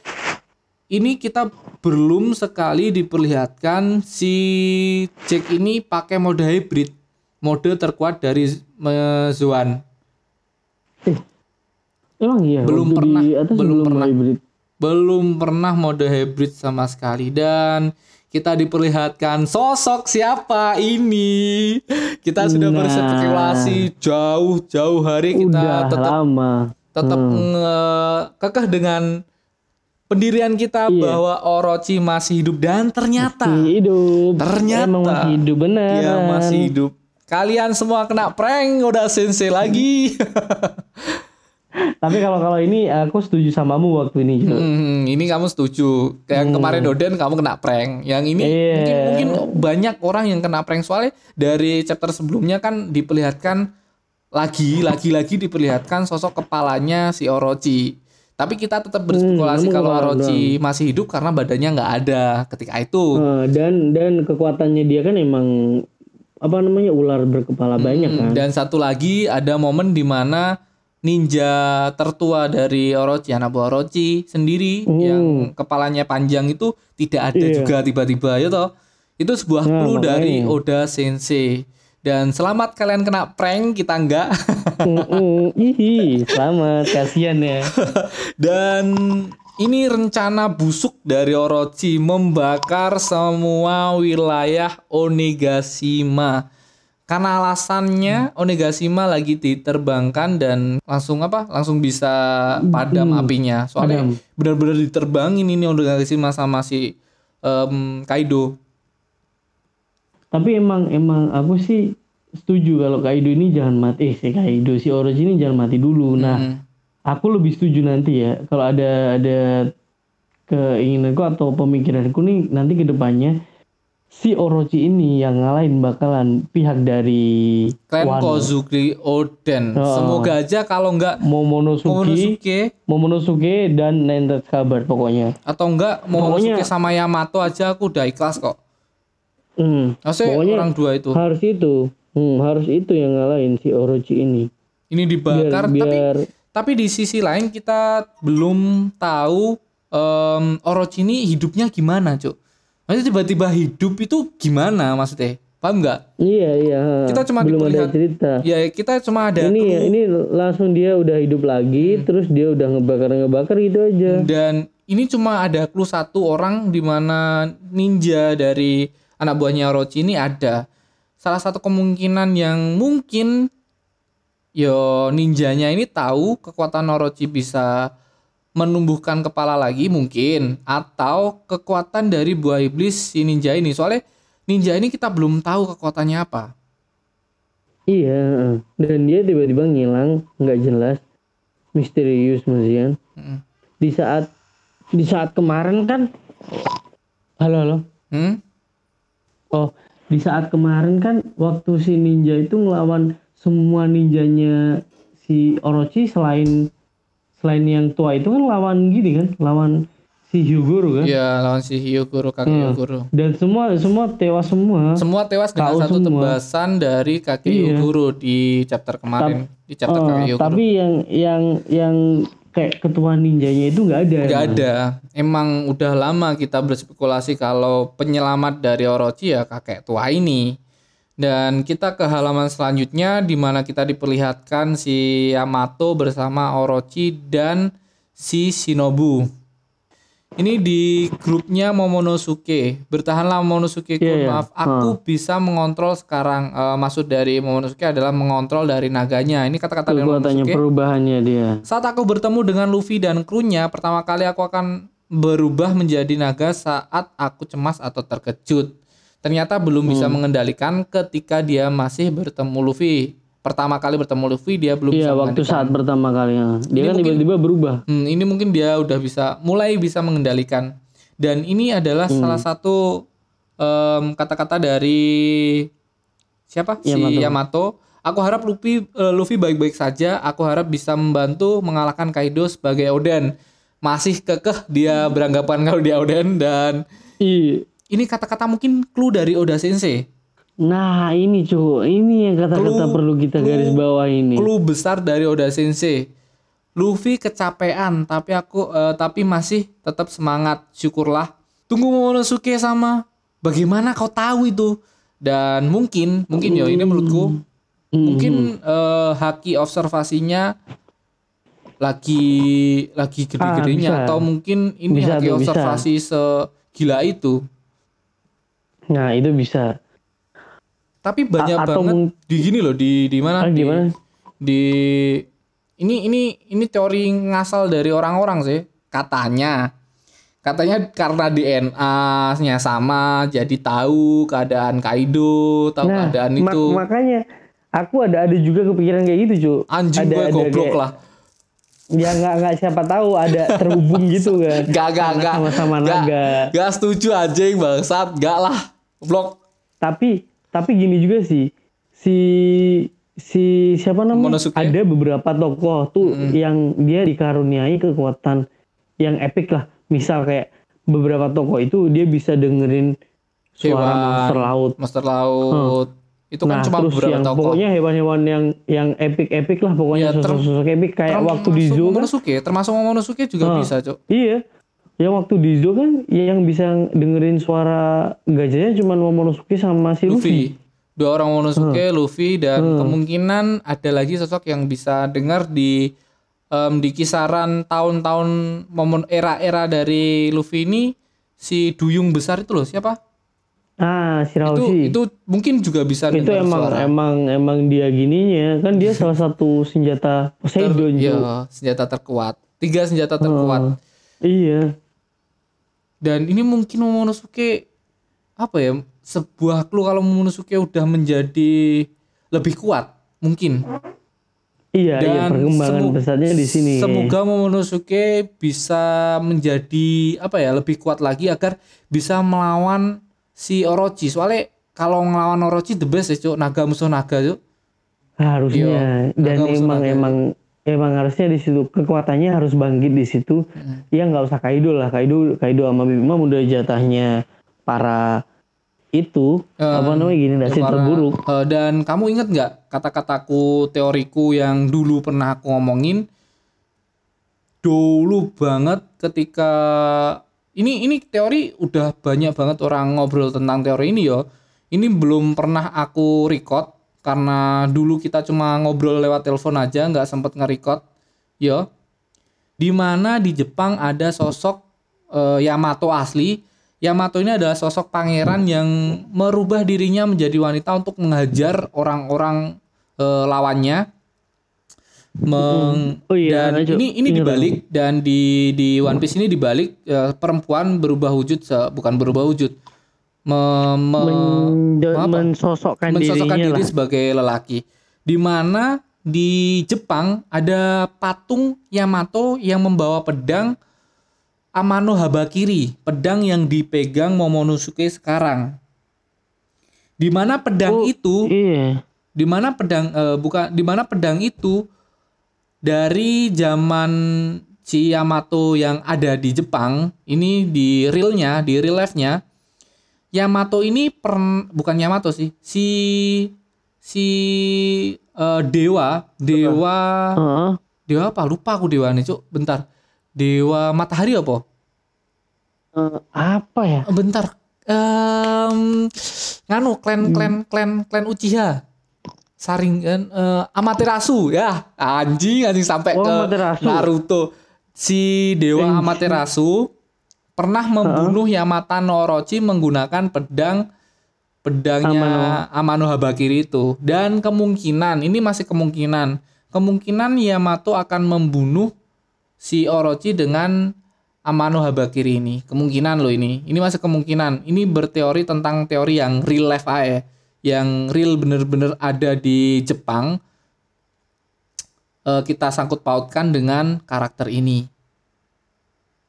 ini kita belum sekali diperlihatkan si Jack ini pakai mode hybrid mode terkuat dari eh, Zoan emang iya Belum pernah, belum belum pernah. hybrid. belum pernah mode hybrid sama sekali dan kita diperlihatkan sosok siapa ini kita sudah Nah. berspekulasi jauh-jauh hari kita tetap lama tetap Hmm. kekeh dengan pendirian kita Iya. bahwa Orochi masih hidup dan ternyata Masih hidup Ternyata. emang masih hidup benar dia masih hidup kalian semua kena prank udah sensei lagi tapi kalau kalau ini aku setuju samamu waktu ini Jo. Hmm, ini kamu setuju. Kayak kemarin Doden kamu kena prank. Yang ini Hmm. Iya. mungkin mungkin banyak orang yang kena prank soalnya dari chapter sebelumnya kan diperlihatkan lagi lagi lagi diperlihatkan sosok kepalanya si Orochi. Tapi kita tetap berspekulasi Hmm, kalau Orochi masih hidup karena badannya nggak ada ketika itu. Eh, dan dan kekuatannya dia kan emang apa namanya ular berkepala banyak kan Dan satu lagi ada momen di mana ninja tertua dari Orochi, anak buah Orochi sendiri Hmm. yang kepalanya panjang itu tidak ada Iya. juga tiba-tiba ya toh. Itu sebuah Nah, clue dari makanya. Oda Sensei. Dan selamat kalian kena prank, kita enggak. Ihi, selamat kasihan ya Dan ini rencana busuk dari Orochi membakar semua wilayah Onigashima. Karena alasannya Onigashima lagi diterbangkan dan langsung apa? Langsung bisa padam apinya. Soalnya benar-benar diterbangin ini Onigashima sama si em, Kaido. tapi emang emang aku sih setuju kalau Kaido ini jangan mati eh si Kaido si Orochi ini jangan mati dulu nah Hmm. aku lebih setuju nanti ya kalau ada ada keinginanku atau pemikiranku nih nanti ke depannya si Orochi ini yang ngalahin bakalan pihak dari Wano. Kozuki Oden. Oh. Semoga aja kalau enggak Momonosuke, Momonosuke Momonosuke dan Nine Kabar pokoknya. atau enggak Momonosuke Pokoknya- sama Yamato aja aku udah ikhlas kok. Hmm, Maksudnya Pokoknya orang dua itu. harus itu, hmm, harus itu yang ngalahin si Orochi ini. Ini dibakar biar, tapi biar tapi di sisi lain kita belum tahu em, Orochi ini hidupnya gimana, Cuk. Maksudnya tiba-tiba hidup itu gimana maksudnya? Paham nggak? iya iya. Kita cuma belum ada cerita. Ya kita cuma ada ini ya, ini langsung dia udah hidup Hmm. lagi, terus dia udah ngebakar ngebakar gitu aja. dan ini cuma ada clue satu orang di mana ninja dari anak buahnya Orochi ini ada. Salah satu kemungkinan yang mungkin yo ninjanya ini tahu kekuatan Orochi bisa menumbuhkan kepala lagi mungkin atau kekuatan dari buah iblis si ninja ini. Soalnya ninja ini kita belum tahu kekuatannya apa. Iya, dan dia tiba-tiba ngilang, nggak jelas, misterius maksudnya. Mm. Di saat di saat kemarin kan halo halo Hmm? oh di saat kemarin kan waktu si ninja itu ngelawan semua ninjanya si Orochi selain selain yang tua itu kan lawan gini kan lawan si Hyogoro kan Iya, lawan si Hyogoro, kakek Hmm. Hyogoro. dan semua semua tewas semua Semua tewas dengan Tahu satu semua. tebasan dari kakek Iya. Hyogoro di chapter kemarin, di chapter Oh, kakek Hyogoro. tapi yang yang yang kayak ketua ninjanya itu nggak ada Gak emang. ada. Emang udah lama kita berspekulasi kalau penyelamat dari Orochi ya kakek tua ini. Dan kita ke halaman selanjutnya di mana kita diperlihatkan si Yamato bersama Orochi dan si Shinobu. Ini di grupnya Momonosuke. Bertahanlah Momonosuke. Iya, iya. Maaf, aku bisa mengontrol sekarang. Eh, maksud dari Momonosuke adalah mengontrol dari naganya. Ini kata-kata dari Momonosuke. perubahannya dia Saat aku bertemu dengan Luffy dan krunya, pertama kali aku akan berubah menjadi naga saat aku cemas atau terkejut. Ternyata belum bisa Hmm. mengendalikan ketika dia masih bertemu Luffy. Pertama kali bertemu Luffy dia belum iya bisa waktu saat pertama kali ya. dia Ini kan tiba-tiba berubah Hmm, ini mungkin dia udah bisa mulai bisa mengendalikan. Dan ini adalah Hmm. salah satu kata-kata dari siapa? Si Yamato. Yamato. Aku harap Luffy eh, Luffy baik-baik saja. Aku harap bisa membantu mengalahkan Kaido sebagai Oden. Masih kekeh dia beranggapan kalau dia Oden dan Iya. Ini kata-kata mungkin clue dari Oda Sensei. Nah ini cuy, ini yang kata-kata perlu kita clue- garis bawah ini. Clue besar dari Oda Sensei. Luffy kecapean, tapi aku eh, tapi masih tetap semangat. Syukurlah. Tunggu Momonosuke sama. Bagaimana kau tahu itu? Dan mungkin, mungkin ya ini menurutku Hmm. mungkin eh, haki observasinya lagi lagi gede-gedenya Ah, bisa. atau mungkin ini Bisa haki tuh, bisa. observasi segila itu. Nah itu bisa. Tapi banyak A- atau banget mung- di gini loh di di mana Ah, di, gimana? di ini ini ini teori ngasal dari orang-orang sih katanya katanya karena DNA-nya sama jadi tahu keadaan Kaido tahu Nah, keadaan mak- itu makanya aku ada ada juga kepikiran kayak gitu cuy. anjing ada, gue ada goblok kayak- lah Ya nggak nggak siapa tahu ada terhubung gitu kan. gak gak gak Sama-sama gak, naga. gak setuju anjing bangsat gak lah blok Tapi tapi gini juga sih. Si si siapa namanya? Ada beberapa tokoh tuh yang dia dikaruniai kekuatan yang epic lah. Misal kayak beberapa tokoh itu dia bisa dengerin suara Hewan, monster laut. Monster laut. Itu kan nah cuma terus beberapa yang tokoh. pokoknya hewan-hewan yang yang epic epic lah pokoknya Ya, sosok-sosok epic. Kayak waktu di Termasuk zoo kan Momonosuke termasuk Momonosuke juga Ah. bisa cok iya yang waktu di zoo kan yang bisa dengerin suara gajahnya cuma Momonosuke sama si Luffy, Luffy. Dua orang Momonosuke, Hmm. Luffy dan kemungkinan ada lagi sosok yang bisa dengar di em, di kisaran tahun-tahun momon era-era dari Luffy ini si duyung besar itu loh siapa? ah si Itu itu mungkin juga bisa itu emang suara. emang emang dia gininya kan dia salah satu senjata Poseidon Iya, Cuk. senjata terkuat. Tiga senjata terkuat. iya Dan ini mungkin Momonosuke apa ya? Sebuah clue kalau Momonosuke udah menjadi lebih kuat, mungkin. iya iya Dan perkembangan semu- besarnya di sini Semoga Momonosuke bisa menjadi apa ya lebih kuat lagi agar bisa melawan si Orochi. Soalnya kalau ngelawan Orochi the best ya cuk naga musuh naga cuk. harusnya Iya, dan emang naga. emang emang harusnya di situ kekuatannya harus bangkit di situ. Ya nggak usah Kaido lah. Kaido Kaido sama Bima udah jatahnya para itu apa namanya gini nasib Para- terburuk. eh, dan kamu inget nggak kata-kataku teoriku yang dulu pernah aku ngomongin? Dulu banget ketika ini ini teori udah banyak banget orang ngobrol tentang teori ini yo. Ini belum pernah aku record karena dulu kita cuma ngobrol lewat telepon aja nggak sempet nge-record yo. Di mana di Jepang ada sosok eh, Yamato asli. Yamato ini adalah sosok pangeran yang merubah dirinya menjadi wanita untuk menghajar orang-orang eh, lawannya. Meng- Oh iya, dan lanjut. ini ini dibalik dan di di One Piece ini dibalik eh, perempuan berubah wujud se- bukan berubah wujud me- me- Men- apa? mensosokkan, mensosokkan diri lah sebagai lelaki. Di mana di Jepang ada patung Yamato yang membawa pedang Amano Habakiri, pedang yang dipegang Momonosuke sekarang. Di mana pedang Oh, itu, Iya. di mana pedang eh, bukan di mana pedang itu dari zaman si Yamato yang ada di Jepang, ini di realnya, di real life-nya Yamato ini per, bukan Yamato sih, si si eh, dewa, dewa Heeh. dewa apa? Lupa aku dewa nih, Cuk. Bentar. Dewa matahari apa? Eh, apa ya? Eh, Bentar. Em nganu klan klan klan klan Uchiha. Saring kan eh, Amaterasu ya. Anjing anjing sampai Oh, ke Amaterasu. Naruto. Si dewa. Amaterasu pernah membunuh Yamata no Orochi menggunakan pedang pedangnya Amano. Habakiri itu. Dan kemungkinan ini masih kemungkinan kemungkinan Yamato akan membunuh si Orochi dengan Amano Habakiri ini. Kemungkinan loh ini. Ini masih kemungkinan. Ini berteori tentang teori yang real life aja yang real bener-bener ada di Jepang. Eh, kita sangkut pautkan dengan karakter ini.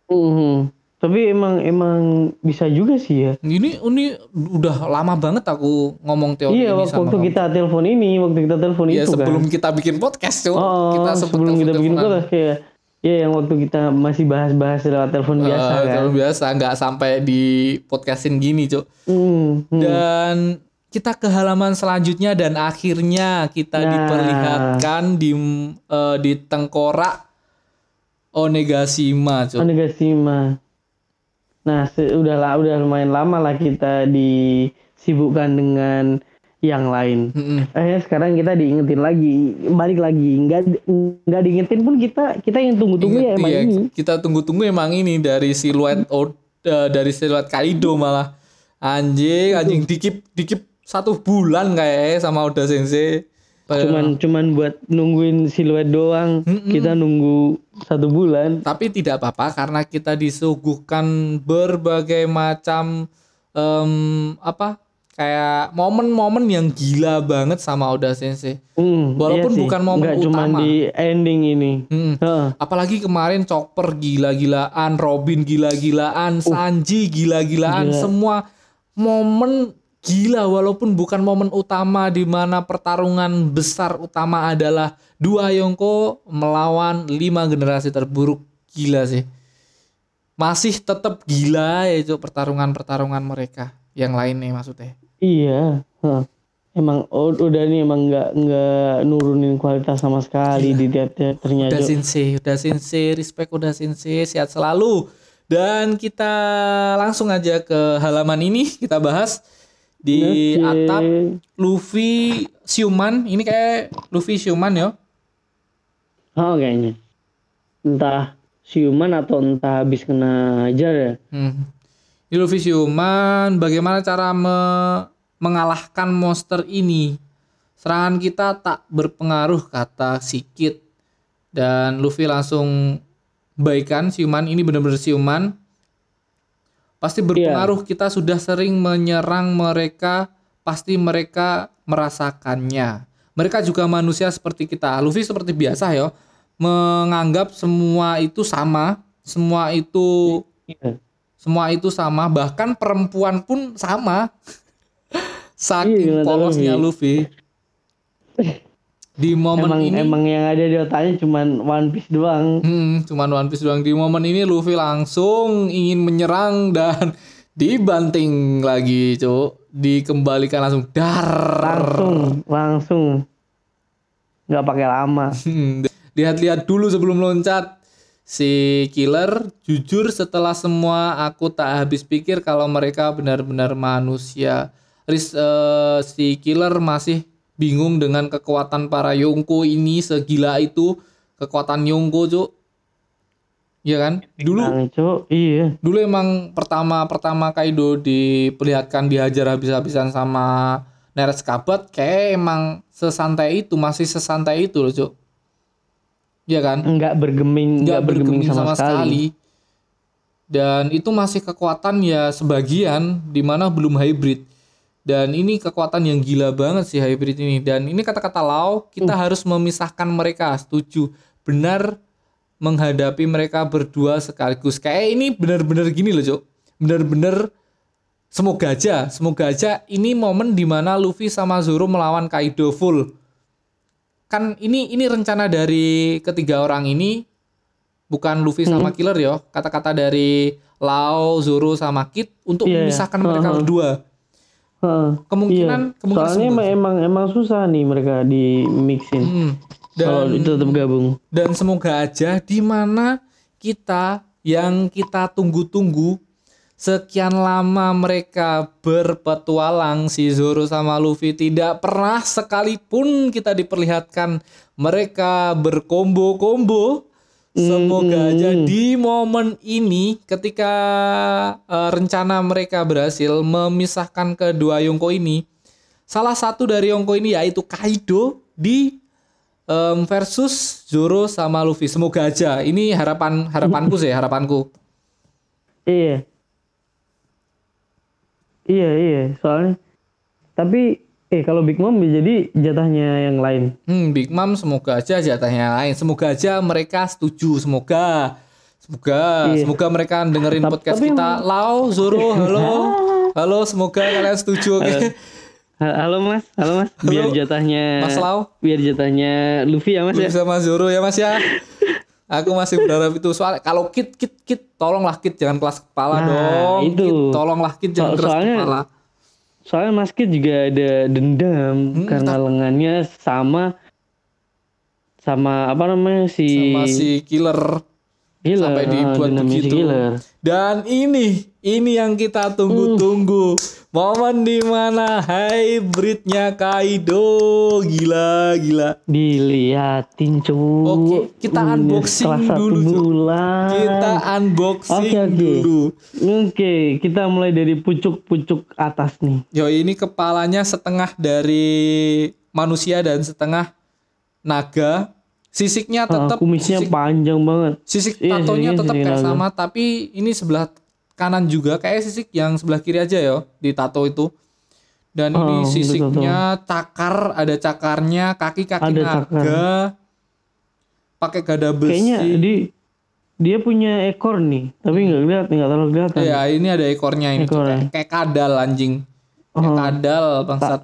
Mhm. Tapi emang emang bisa juga sih ya. ini ini udah lama banget aku ngomong teori iya, ini sama waktu kamu. kita telepon ini, waktu kita telepon ya itu sebelum kan. kita bikin podcast tuh Oh, kita sebelum kita bikin podcast ya yang waktu kita masih bahas-bahas lewat telepon biasa Eh, kan. telepon biasa nggak sampai di podcastin gini cuk Hmm, hmm. dan kita ke halaman selanjutnya dan akhirnya kita Nah. diperlihatkan di eh, di tengkorak Onegashima cuk Onigashima. Nah, se- udah lah, udah lumayan lama lah kita disibukkan dengan yang lain. Mm-mm. Akhirnya sekarang kita diingetin lagi, balik lagi. Nggak nggak diingetin pun kita kita yang tunggu-tunggu ya emang iya, ini. kita tunggu-tunggu emang ini dari siluet eh, dari siluet Kaido malah anjing anjing dikip dikip satu bulan kayak sama Oda Sensei Cuman cuman buat nungguin siluet doang. Kita nunggu satu bulan. tapi tidak apa-apa karena kita disuguhkan berbagai macam em, apa kayak momen-momen yang gila banget sama Oda Sensei Hmm, Walaupun iya sih. bukan momen Nggak cuman utama. di ending ini. Hmm. Heeh. Apalagi kemarin Chopper gila-gilaan, Robin gila-gilaan, Sanji gila-gilaan, Gila. semua momen gila walaupun bukan momen utama di mana pertarungan besar utama adalah dua Yonko melawan lima generasi terburuk gila sih. Masih tetap gila ya itu pertarungan-pertarungan mereka yang lainnya maksudnya. Iya. heeh. Emang oh, udah nih emang nggak nggak nurunin kualitas sama sekali di tiap teaternya Udah sensei, udah sensei, respect udah sensei, sehat selalu. Dan kita langsung aja ke halaman ini kita bahas di Oke. atap Luffy siuman. Ini kayak Luffy siuman ya. Oh kayaknya. Entah siuman atau entah habis kena ajar ya. Hmm. Ini Luffy siuman, bagaimana cara me- mengalahkan monster ini? Serangan kita tak berpengaruh kata Sikit. Dan Luffy langsung baikan siuman ini benar-benar siuman. Pasti berpengaruh kita sudah sering menyerang mereka, pasti mereka merasakannya. Mereka juga manusia seperti kita. Luffy seperti biasa ya, menganggap semua itu sama, semua itu Iya. semua itu sama, bahkan perempuan pun sama. Saking Iya, kata polosnya Luffy. Di momen Emang ini emang yang ada di otaknya cuman One Piece doang. Hmm, cuman One Piece doang di momen ini Luffy langsung ingin menyerang dan dibanting lagi, Cuk. Dikembalikan langsung dar. Langsung langsung nggak pakai lama. Hmm, Lihat-lihat dulu sebelum loncat. Si killer jujur setelah semua aku tak habis pikir kalau mereka benar-benar manusia. Riz, eh, si killer masih bingung dengan kekuatan para Yonko ini segila itu. Kekuatan Yonko, Cuk. Iya kan? Dulu. Iya. dulu emang pertama pertama Kaido diperlihatkan dihajar habis-habisan sama Neres Kabat kayak emang sesantai itu masih sesantai itu loh cuk Iya kan Nggak bergeming, nggak nggak bergeming, sama, sekali. dan itu masih kekuatan ya sebagian di mana belum hybrid dan ini kekuatan yang gila banget sih hybrid ini dan ini kata-kata Lau kita Hmm. harus memisahkan mereka setuju benar menghadapi mereka berdua sekaligus. Kayak ini bener-bener gini loh, Cuk. Bener-bener semoga aja, semoga aja ini momen di mana Luffy sama Zoro melawan Kaido full. Kan ini ini rencana dari ketiga orang ini bukan Luffy sama Killer ya. Kata-kata dari Lau, Zoro sama Kid untuk Iya, iya. memisahkan mereka Heeh. berdua. Heeh. Kemungkinan Iya. kemungkinan Soalnya emang, emang emang susah nih mereka di mixin. Hmm. Kalau Dan itu tetap gabung. dan semoga aja di mana kita yang kita tunggu-tunggu sekian lama mereka berpetualang si Zoro sama Luffy tidak pernah sekalipun kita diperlihatkan mereka berkombo-kombo semoga aja di momen ini ketika eh, rencana mereka berhasil memisahkan kedua Yonko ini salah satu dari Yonko ini yaitu Kaido di em, versus Zoro sama Luffy. Semoga aja. Ini harapan harapanku sih, harapanku. Iya. Iya, iya. Soalnya tapi eh kalau Big Mom jadi jatahnya yang lain. Hmm, Big Mom semoga aja jatahnya lain. Semoga aja mereka setuju. Semoga. Semoga, Iya. semoga mereka dengerin Tap- podcast tapi kita. Lau, Zoro, halo. Halo, semoga kalian setuju oke. Ha- Halo Mas, halo Mas. Biar Halo, jatahnya Mas Lau. Biar jatahnya Luffy ya Mas ya. Luffy sama Zoro ya Mas ya. Aku masih berharap itu soal kalau kit kit kit tolonglah kit jangan kelas kepala Nah, dong. itu. Kit, tolonglah kit jangan So- keras soalnya- kepala. Soalnya Mas Kid juga ada dendam Hmm, karena lengannya sama sama apa namanya si Sama si killer Killer, sampai ah, dibuat dendamnya si begitu. Killer. Dan ini, ini yang kita tunggu-tunggu. Momen di mana hybridnya Kaido. Gila, gila. Diliatin cu. Oke, kita unboxing dulu, bulan. Kita unboxing Oke, oke. dulu. Oke, kita mulai dari pucuk-pucuk atas nih. Yo, ini kepalanya setengah dari manusia dan setengah naga. Sisiknya Ah, tetap kumisnya sisik, panjang banget. sisik Iya, tatonya sisiknya tetap kayak sama, tapi ini sebelah kanan juga kayak sisik yang sebelah kiri aja ya di tato itu. Dan Oh, ini betul, sisiknya cakar, ada cakarnya, kaki-kaki Ada naga. Pakai gada besi. Kayaknya di dia punya ekor nih, tapi nggak kelihatan, nggak terlalu kelihatan. Ya, ini ada ekornya ini. Ekornya. Kayak, kayak kadal anjing. Kayak Oh. kadal bangsat.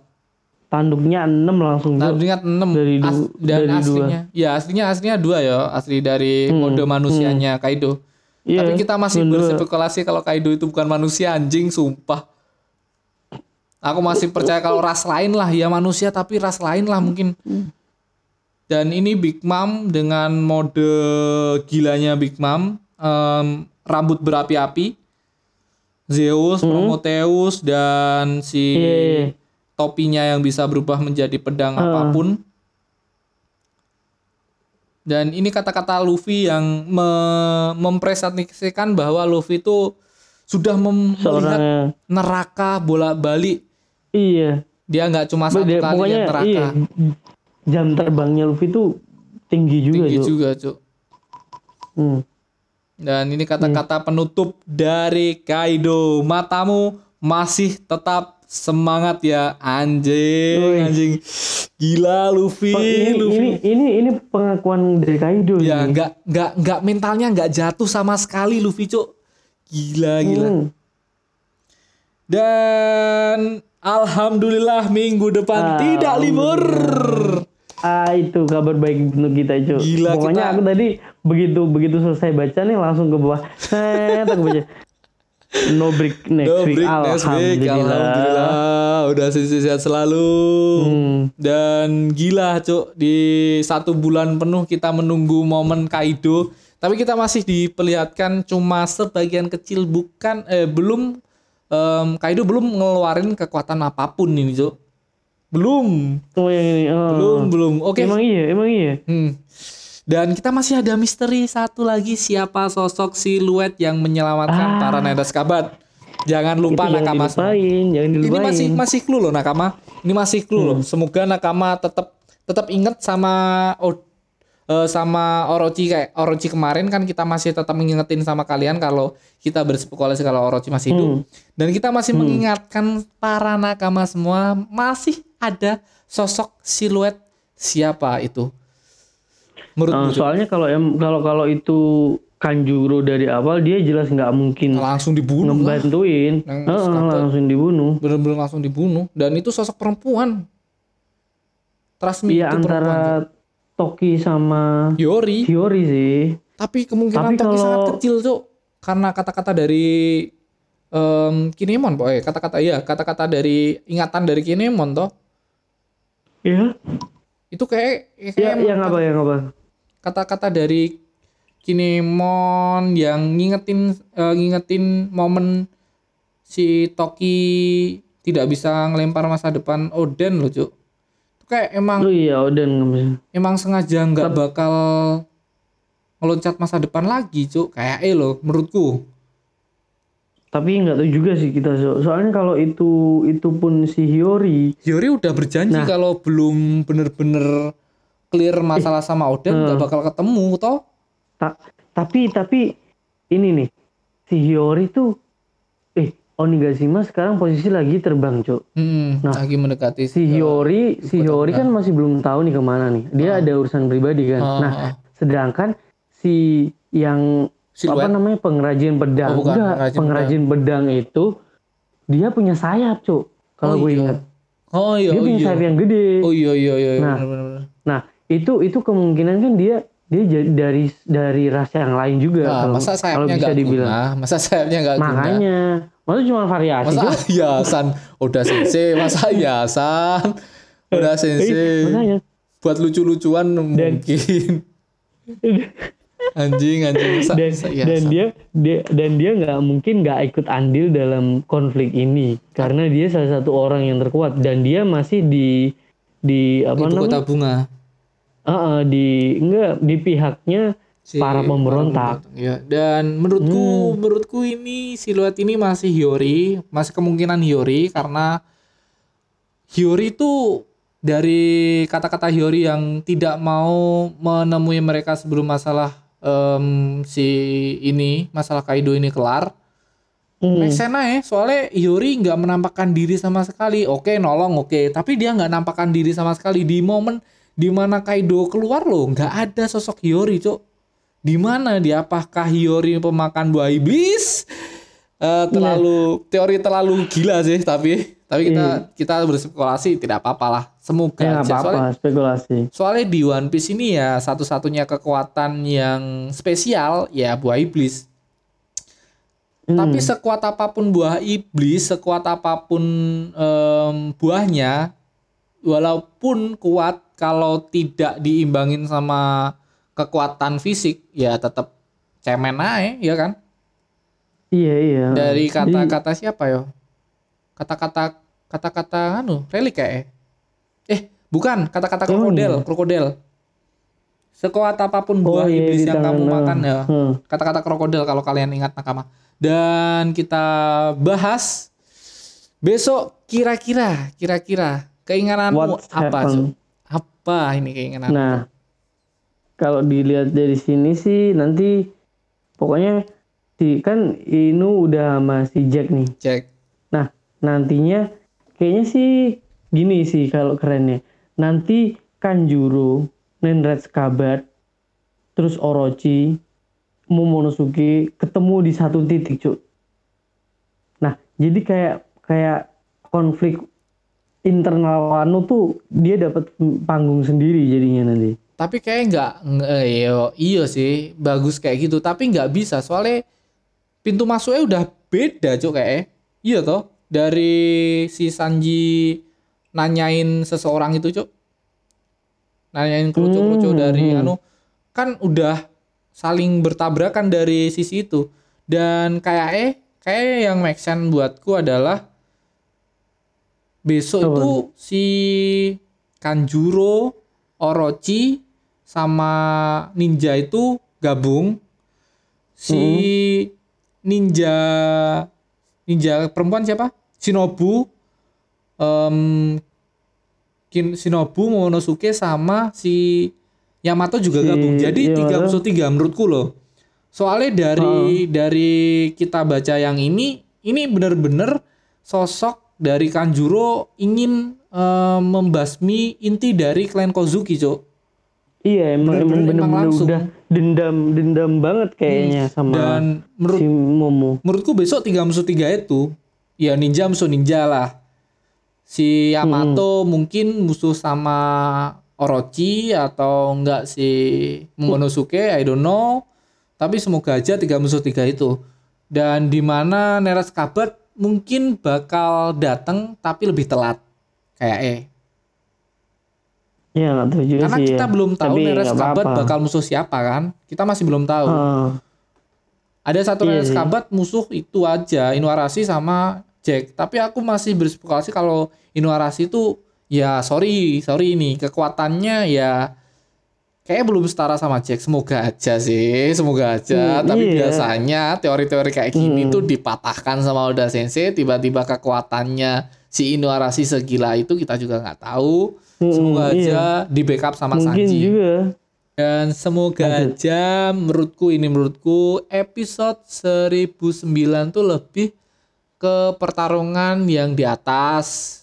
Tanduknya 6 langsung. Ingat 6 Dari du- dan dari aslinya. Ya, aslinya aslinya dua ya, asli dari mode manusianya Kaido. Iya, Tapi kita masih bener. berspekulasi kalau Kaido itu bukan manusia anjing, sumpah. Aku masih percaya kalau ras lain lah ya manusia tapi ras lain lah mungkin. Dan ini Big Mom dengan mode gilanya Big Mom, em, rambut berapi-api, Zeus, Prometheus dan si Iya, iya. topinya yang bisa berubah menjadi pedang apa pun. Dan ini kata-kata Luffy yang me- mempresentasikan bahwa Luffy itu sudah mem- melihat neraka bolak-balik. iya. Dia nggak cuma satu Dia- kali pokoknya lihat neraka. iya. Jam terbangnya Luffy tuh tinggi juga, Tinggi juga, Cuk. Hmm. Dan ini kata-kata penutup dari Kaido. Matamu masih tetap semangat ya, anjing, Wih. anjing. Gila Luffy, ini, Luffy. ini ini ini pengakuan dari Kaido Ya nggak nggak nggak mentalnya nggak jatuh sama sekali Luffy cuk. Gila gila. Hmm. Dan alhamdulillah minggu depan tidak libur. Ah itu kabar baik untuk kita cuy. Gila, Pokoknya kita- aku tadi begitu begitu selesai baca nih langsung ke bawah. Set aku baca. No break next No week. break next week. Alhamdulillah. Alhamdulillah. Udah sehat selalu. Hmm. Dan gila cuk di satu bulan penuh kita menunggu momen Kaido. Tapi kita masih diperlihatkan cuma sebagian kecil bukan eh belum em, Kaido belum ngeluarin kekuatan apa pun ini cuk. Belum. Oh yang ini. Oh. Belum, belum. Oke. Emang iya, emang iya. Hmm. Dan kita masih ada misteri satu lagi siapa sosok siluet yang menyelamatkan para Nadas Kabat. Jangan lupa Ah. Itu jangan Nakama. dilupain, jangan Ini dilupain. masih masih clue loh Nakama. Ini masih clue loh. Hmm. Semoga Nakama tetap tetap ingat sama oh, eh, sama Orochi kayak Orochi kemarin kan kita masih tetap mengingetin sama kalian kalau kita berspekulasi kalau Orochi masih hidup Hmm. dan kita masih mengingatkan para nakama semua masih ada sosok siluet siapa itu Menurut Uh, soalnya kalau em kalau kalau itu Kanjuro dari awal dia jelas nggak mungkin langsung dibunuh lah. ngebantuin, Yang Heeh, sekatnya. langsung dibunuh. Bener-bener langsung dibunuh. Dan itu sosok perempuan. Trust me Iya itu perempuan. antara Toki sama Cuk. Hiyori. Hiyori sih. Tapi kemungkinan Tapi Toki kalau- sangat kecil cuk. Karena kata-kata dari em Kinemon, boy. Kata-kata ya, kata-kata dari ingatan dari Kinemon toh. Iya. Itu kayak kayak Ya, yang apa yang apa? Kata-kata dari Kinemon yang ngingetin eh, ngingetin momen si Toki tidak bisa ngelempar masa depan Oden loh, Cuk. Itu kayak emang Oh iya, Oden bisa. emang sengaja nggak bakal ngeloncat masa depan lagi, Cuk. Kayak eh loh menurutku. Tapi nggak tahu juga sih kita so. soalnya kalau itu itu pun si Hiyori Hiyori udah berjanji Nah. kalau belum bener-bener clear masalah sama Oden nggak bakal ketemu toh. ta- tapi tapi ini nih si Hiyori tuh eh Onigashima sekarang posisi lagi terbang cuk Hmm, lagi mendekati si Hiyori si Hiyori kan masih belum tahu nih ke mana nih dia ada urusan pribadi kan Ah, nah ah. sedangkan si yang Siluet? apa namanya pengrajin pedang Oh, bukan, Enggak, pengrajin pengrajin pedang itu dia punya sayap cuk kalau Oh, gue iya. ingat Oh iya, dia oh punya iya. sayap yang gede Oh iya iya iya, Nah, benar-benar. Nah, itu itu kemungkinan kan dia dia dari dari ras yang lain juga Nah, kalau, masa kalau sayapnya bisa nggak dibilang. guna? Masa sayapnya nggak guna? Makanya, masa cuma variasi Masa hiasan? Udah sensei, masa hiasan? Udah Eh, sensei. makanya. Buat lucu-lucuan mungkin. Anjing, anjing. Masa, Dan, masa dan dia dia dan dia nggak mungkin nggak ikut andil dalam konflik ini karena dia salah satu orang yang terkuat dan dia masih di di apa Ibu namanya? kota bunga. Ah, di enggak di pihaknya Si para pemberontak. Ya, dan menurutku Hmm. menurutku ini siluet ini masih Hiyori, masih kemungkinan Hiyori karena Hiyori itu dari kata-kata Hiyori yang tidak mau menemui mereka sebelum masalah em, si ini masalah Kaido ini kelar. Hmm. Make sense aja, soalnya Hiyori nggak menampakkan diri sama sekali. Oke, nolong oke, tapi dia nggak nampakkan diri sama sekali di momen di mana Kaido keluar loh, nggak ada sosok Hiyori, cok. Di mana dia? Apakah Hiyori pemakan buah iblis? Eh, terlalu teori terlalu gila sih, tapi tapi kita kita berspekulasi tidak apa-apa lah. Semoga Ya nggak aja. Soalnya, spekulasi. soalnya di One Piece ini ya satu-satunya kekuatan yang spesial ya buah iblis. Hmm. Tapi sekuat apa pun buah iblis, sekuat apa pun em, buahnya, walaupun kuat kalau tidak diimbangin sama kekuatan fisik, ya tetap cemen aja, ya kan? Iya iya. Dari kata-kata siapa yo? Kata-kata kata-kata anu, relik kayak. Eh, bukan, kata-kata Emang krokodil, krokodil. Sekuat apa pun buah Oh, iya, iblis yang kamu tangan, makan ya. hmm. Kata-kata krokodil kalau kalian ingat nakama. Dan kita bahas besok kira-kira kira-kira keinginanmu What's apa, happen? Apa ini keinginan? Nah, kalau dilihat dari sini sih nanti pokoknya si kan Inu udah sama si Jack nih. Cek. Nah, nantinya kayaknya sih gini sih kalau kerennya. Nanti Kanjuro, Nenret Skabat, terus Orochi, Momonosuke ketemu di satu titik, Cuk. Nah, jadi kayak kayak konflik internal Wano tuh dia dapat panggung sendiri jadinya nanti. Tapi kayak nggak, nge- eh, iyo, iya sih, bagus kayak gitu. Tapi nggak bisa, soalnya pintu masuknya udah beda, cuk kayak. Iya toh, dari si Sanji nanyain seseorang itu, cuk. Nanyain kerucu-kerucu Hmm, dari anu, kan udah saling bertabrakan dari sisi itu. Dan kayak eh, kayak yang make sense buatku adalah besok Apa? itu si Kanjuro, Orochi sama ninja itu gabung. Si ninja ninja perempuan siapa? Shinobu em Kin- Shinobu Momonosuke sama si Yamato juga Si gabung. Jadi musuh tiga menurutku loh. Soalnya dari dari kita baca yang ini, ini bener-bener sosok dari Kanjuro ingin eh, membasmi inti dari klan Kozuki, Cok. Iya emang Bener-bener emang emang bener-bener langsung. udah dendam dendam banget kayaknya sama dan menurut si Momo. menurutku besok tiga musuh tiga itu ya ninja musuh ninja lah si Yamato mungkin musuh sama Orochi atau enggak si Momonosuke I don't know tapi semoga aja tiga musuh tiga itu dan di mana Neras Kabat mungkin bakal datang tapi lebih telat kayak eh Ya nggak tahu juga karena sih. kita ya. belum tahu Tapi Neras nggak Kabat bakal musuh siapa kan kita masih belum tahu Heeh. Ada satu Iya Neres. Kabat musuh itu aja, Inuarashi sama Jack. Tapi aku masih berspekulasi kalau Inuarashi itu ya sorry, sorry ini kekuatannya ya kayak belum setara sama Jack. Semoga aja sih, semoga aja. Hmm, Tapi iya. biasanya teori-teori kayak gini Hmm. tuh dipatahkan sama Oda Sensei. Tiba-tiba kekuatannya si Inuarashi segila itu kita juga nggak tahu. Hmm, Semoga iya. aja di backup sama Mungkin Sanji. juga. Dan semoga aja menurutku ini menurutku episode 1009 tuh lebih ke pertarungan yang di atas.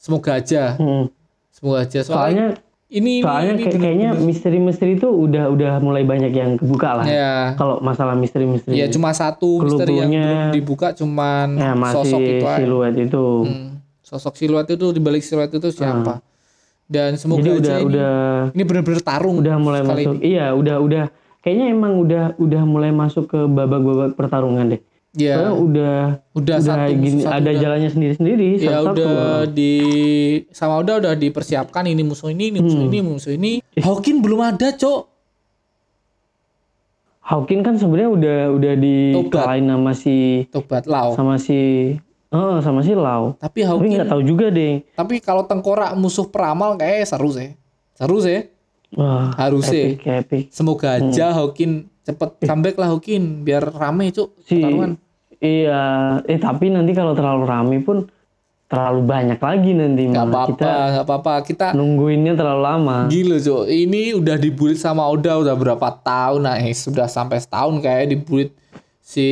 Semoga aja. Hmm. Semoga aja. Soalnya, Soalnya ini soalnya ini, kayak- ini kayaknya misteri-misteri itu udah udah mulai banyak yang kebuka lah. ya. Kalau masalah misteri-misteri. Ya cuma satu misteri yang belum dibuka cuman Ya, masih sosok itu aja. siluet itu. Hmm, Sosok siluet itu di balik siluet itu siapa? Dan semoga Jadi aja udah ini, udah ini benar-benar tarung. udah mulai masuk. ini. Iya, udah udah kayaknya emang udah udah mulai masuk ke babak-babak pertarungan deh. Ya, Soalnya udah udah, udah satu gini satu ada udah- jalannya sendiri-sendiri ya satu-satu. udah di sama udah udah dipersiapkan ini musuh ini ini Hmm. musuh ini musuh ini Hawkin belum ada cok Hawkin kan sebenarnya udah udah dikalahin sama si tobat lau sama si eh sama si Lau. tapi Hawkin nggak tahu juga deh. tapi kalau tengkorak musuh peramal kayak seru sih seru sih Wah, Harus sih. epic, epic. semoga aja Hawkin cepet comeback lah Hawkin biar rame cok Si pertarungan iya, eh tapi nanti kalau terlalu rame pun terlalu banyak lagi nanti malah apa-apa kita nggak apa-apa. Kita nungguinnya terlalu lama. Gila cok, ini udah dibulit sama Oda udah berapa tahun nah eh, sudah sampai setahun kayak dibulit si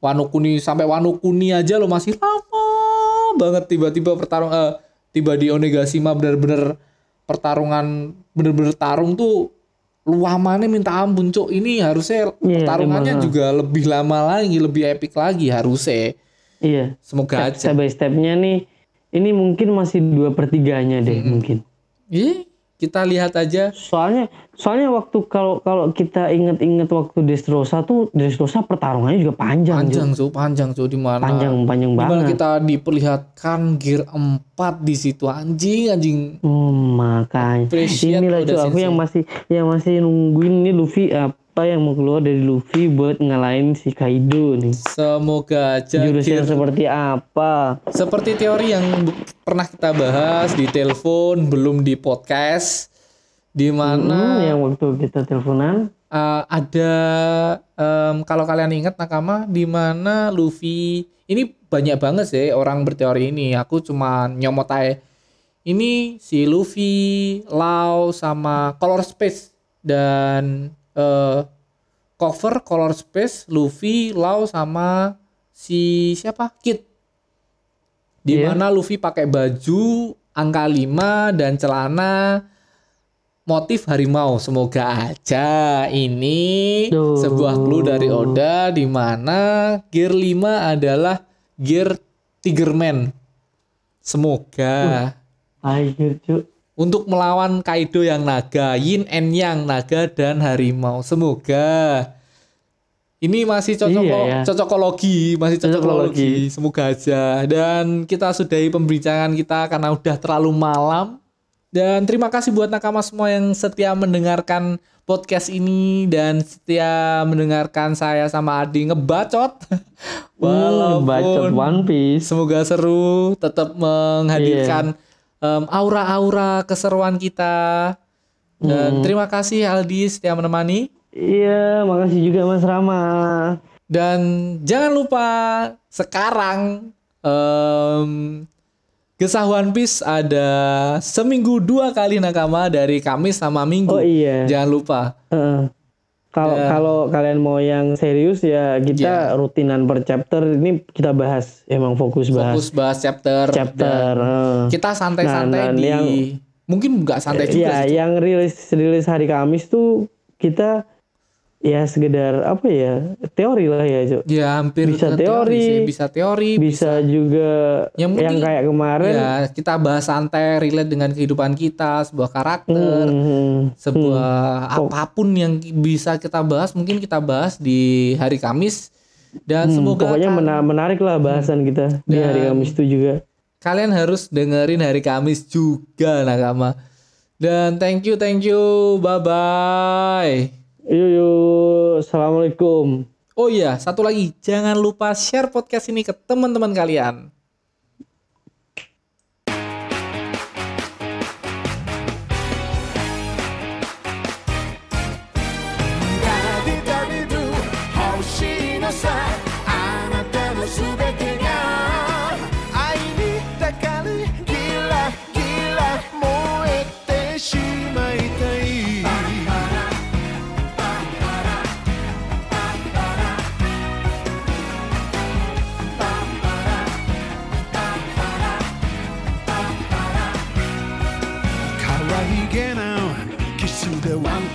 Wano Kuni sampai Wano Kuni aja lo masih lama banget tiba-tiba pertarung eh, tiba di Onigashima bener-bener pertarungan bener-bener tarung tuh luamannya minta ampun cok ini harusnya Iya, pertarungannya emang. juga lebih lama lagi lebih epic lagi harusnya Iya. semoga aja Step by stepnya nih, ini mungkin masih dua pertiganya deh mungkin. Ih, kita lihat aja Soalnya soalnya waktu kalau kalau kita inget-inget waktu Destrosa tuh Destrosa pertarungannya juga panjang, panjang cok panjang cok di mana panjang panjang Di mana banget. kita diperlihatkan gear 4 di situ anjing anjing Hmm, makanya Appreciate inilah cuy aku yang masih yang masih nungguin nih Luffy apa yang mau keluar dari Luffy buat ngalahin si Kaido nih. semoga aja Jurusnya gear seperti apa? seperti teori yang pernah kita bahas di telepon belum di podcast di mana Hmm, yang waktu kita teleponan. uh, ada em, kalau kalian ingat nakama di mana Luffy ini banyak banget sih orang berteori ini aku cuma nyomot aja ini si Luffy, Lau sama Color Space dan eh, cover Color Space Luffy, Lau sama si siapa? Kid. Di Iya. mana Luffy pakai baju angka 5 dan celana motif harimau. Semoga aja ini Duh. sebuah clue dari Oda di mana gear 5 adalah gear Tigerman. Semoga Ayo cuy. untuk melawan Kaido yang naga, Yin and Yang naga dan harimau. Semoga ini masih cocok Iya, ya. cocokologi, masih cocokologi. Cocokologi. Semoga aja. Dan kita sudahi pembincangan kita karena udah terlalu malam. Dan terima kasih buat nakama semua yang setia mendengarkan podcast ini dan setia mendengarkan saya sama Adi ngebacot. Hmm, bacot Walaupun One Piece. semoga seru, tetap menghadirkan em, aura-aura keseruan kita. Dan terima kasih Aldi setia menemani. Iya, makasih juga Mas Rama. Dan jangan lupa sekarang em Gesah One Piece ada seminggu dua kali nakama dari Kamis sama Minggu. Oh iya. Jangan lupa. Heeh. Kalau Ya. kalau kalian mau yang serius ya kita rutinan per chapter ini kita bahas emang fokus bahas Fokus bahas chapter. chapter. Heeh. Kita santai-santai Nah, nah, di yang- mungkin nggak santai juga ya sih. yang rilis rilis hari Kamis tuh kita ya sekedar apa ya teori lah ya Cok. Ya hampir Bisa teori, sih. bisa teori, bisa juga Yang yang, penting- kayak kemarin ya kita bahas santai, relate dengan kehidupan kita, sebuah karakter, hmm, sebuah apa pun yang bisa kita bahas mungkin kita bahas di hari Kamis dan hmm, semoga pokoknya kan- mena- menarik lah bahasan kita di hari Kamis itu juga kalian harus dengerin hari Kamis juga nakama. Dan thank you, thank you, bye bye. Yuk yuk assalamualaikum. Oh iya, satu lagi, jangan lupa share podcast ini ke teman-teman kalian.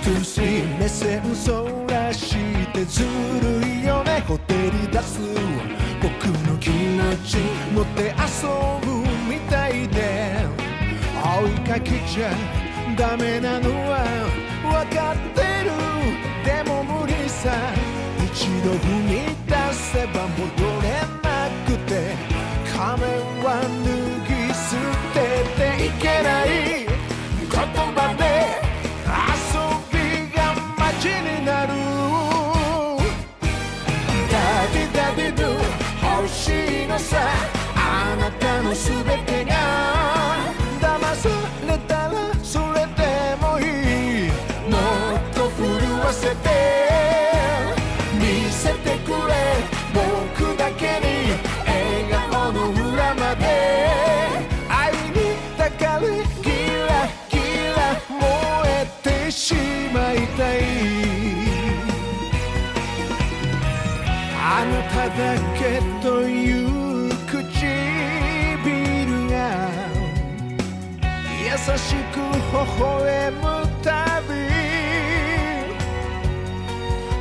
でワンツースリー目線そらしてずるいよね。ほてり出す僕の気持ち持って遊ぶみたいで。追いかけちゃダメなのは分かってる。でも無理さ。一度踏み出せば戻れのさあなたのすべて笑むたび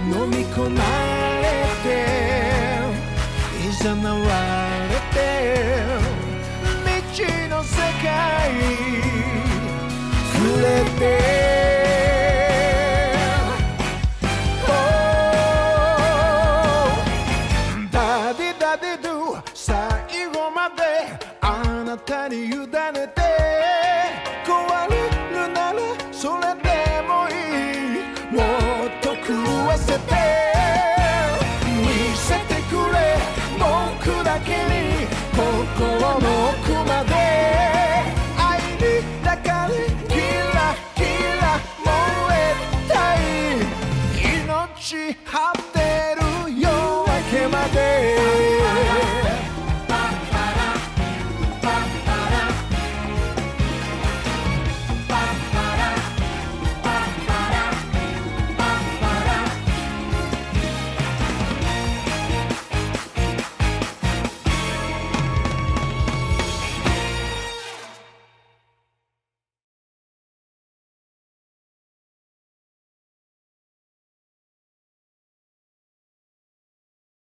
飲み込まれていざなわれて未知の世界触れて。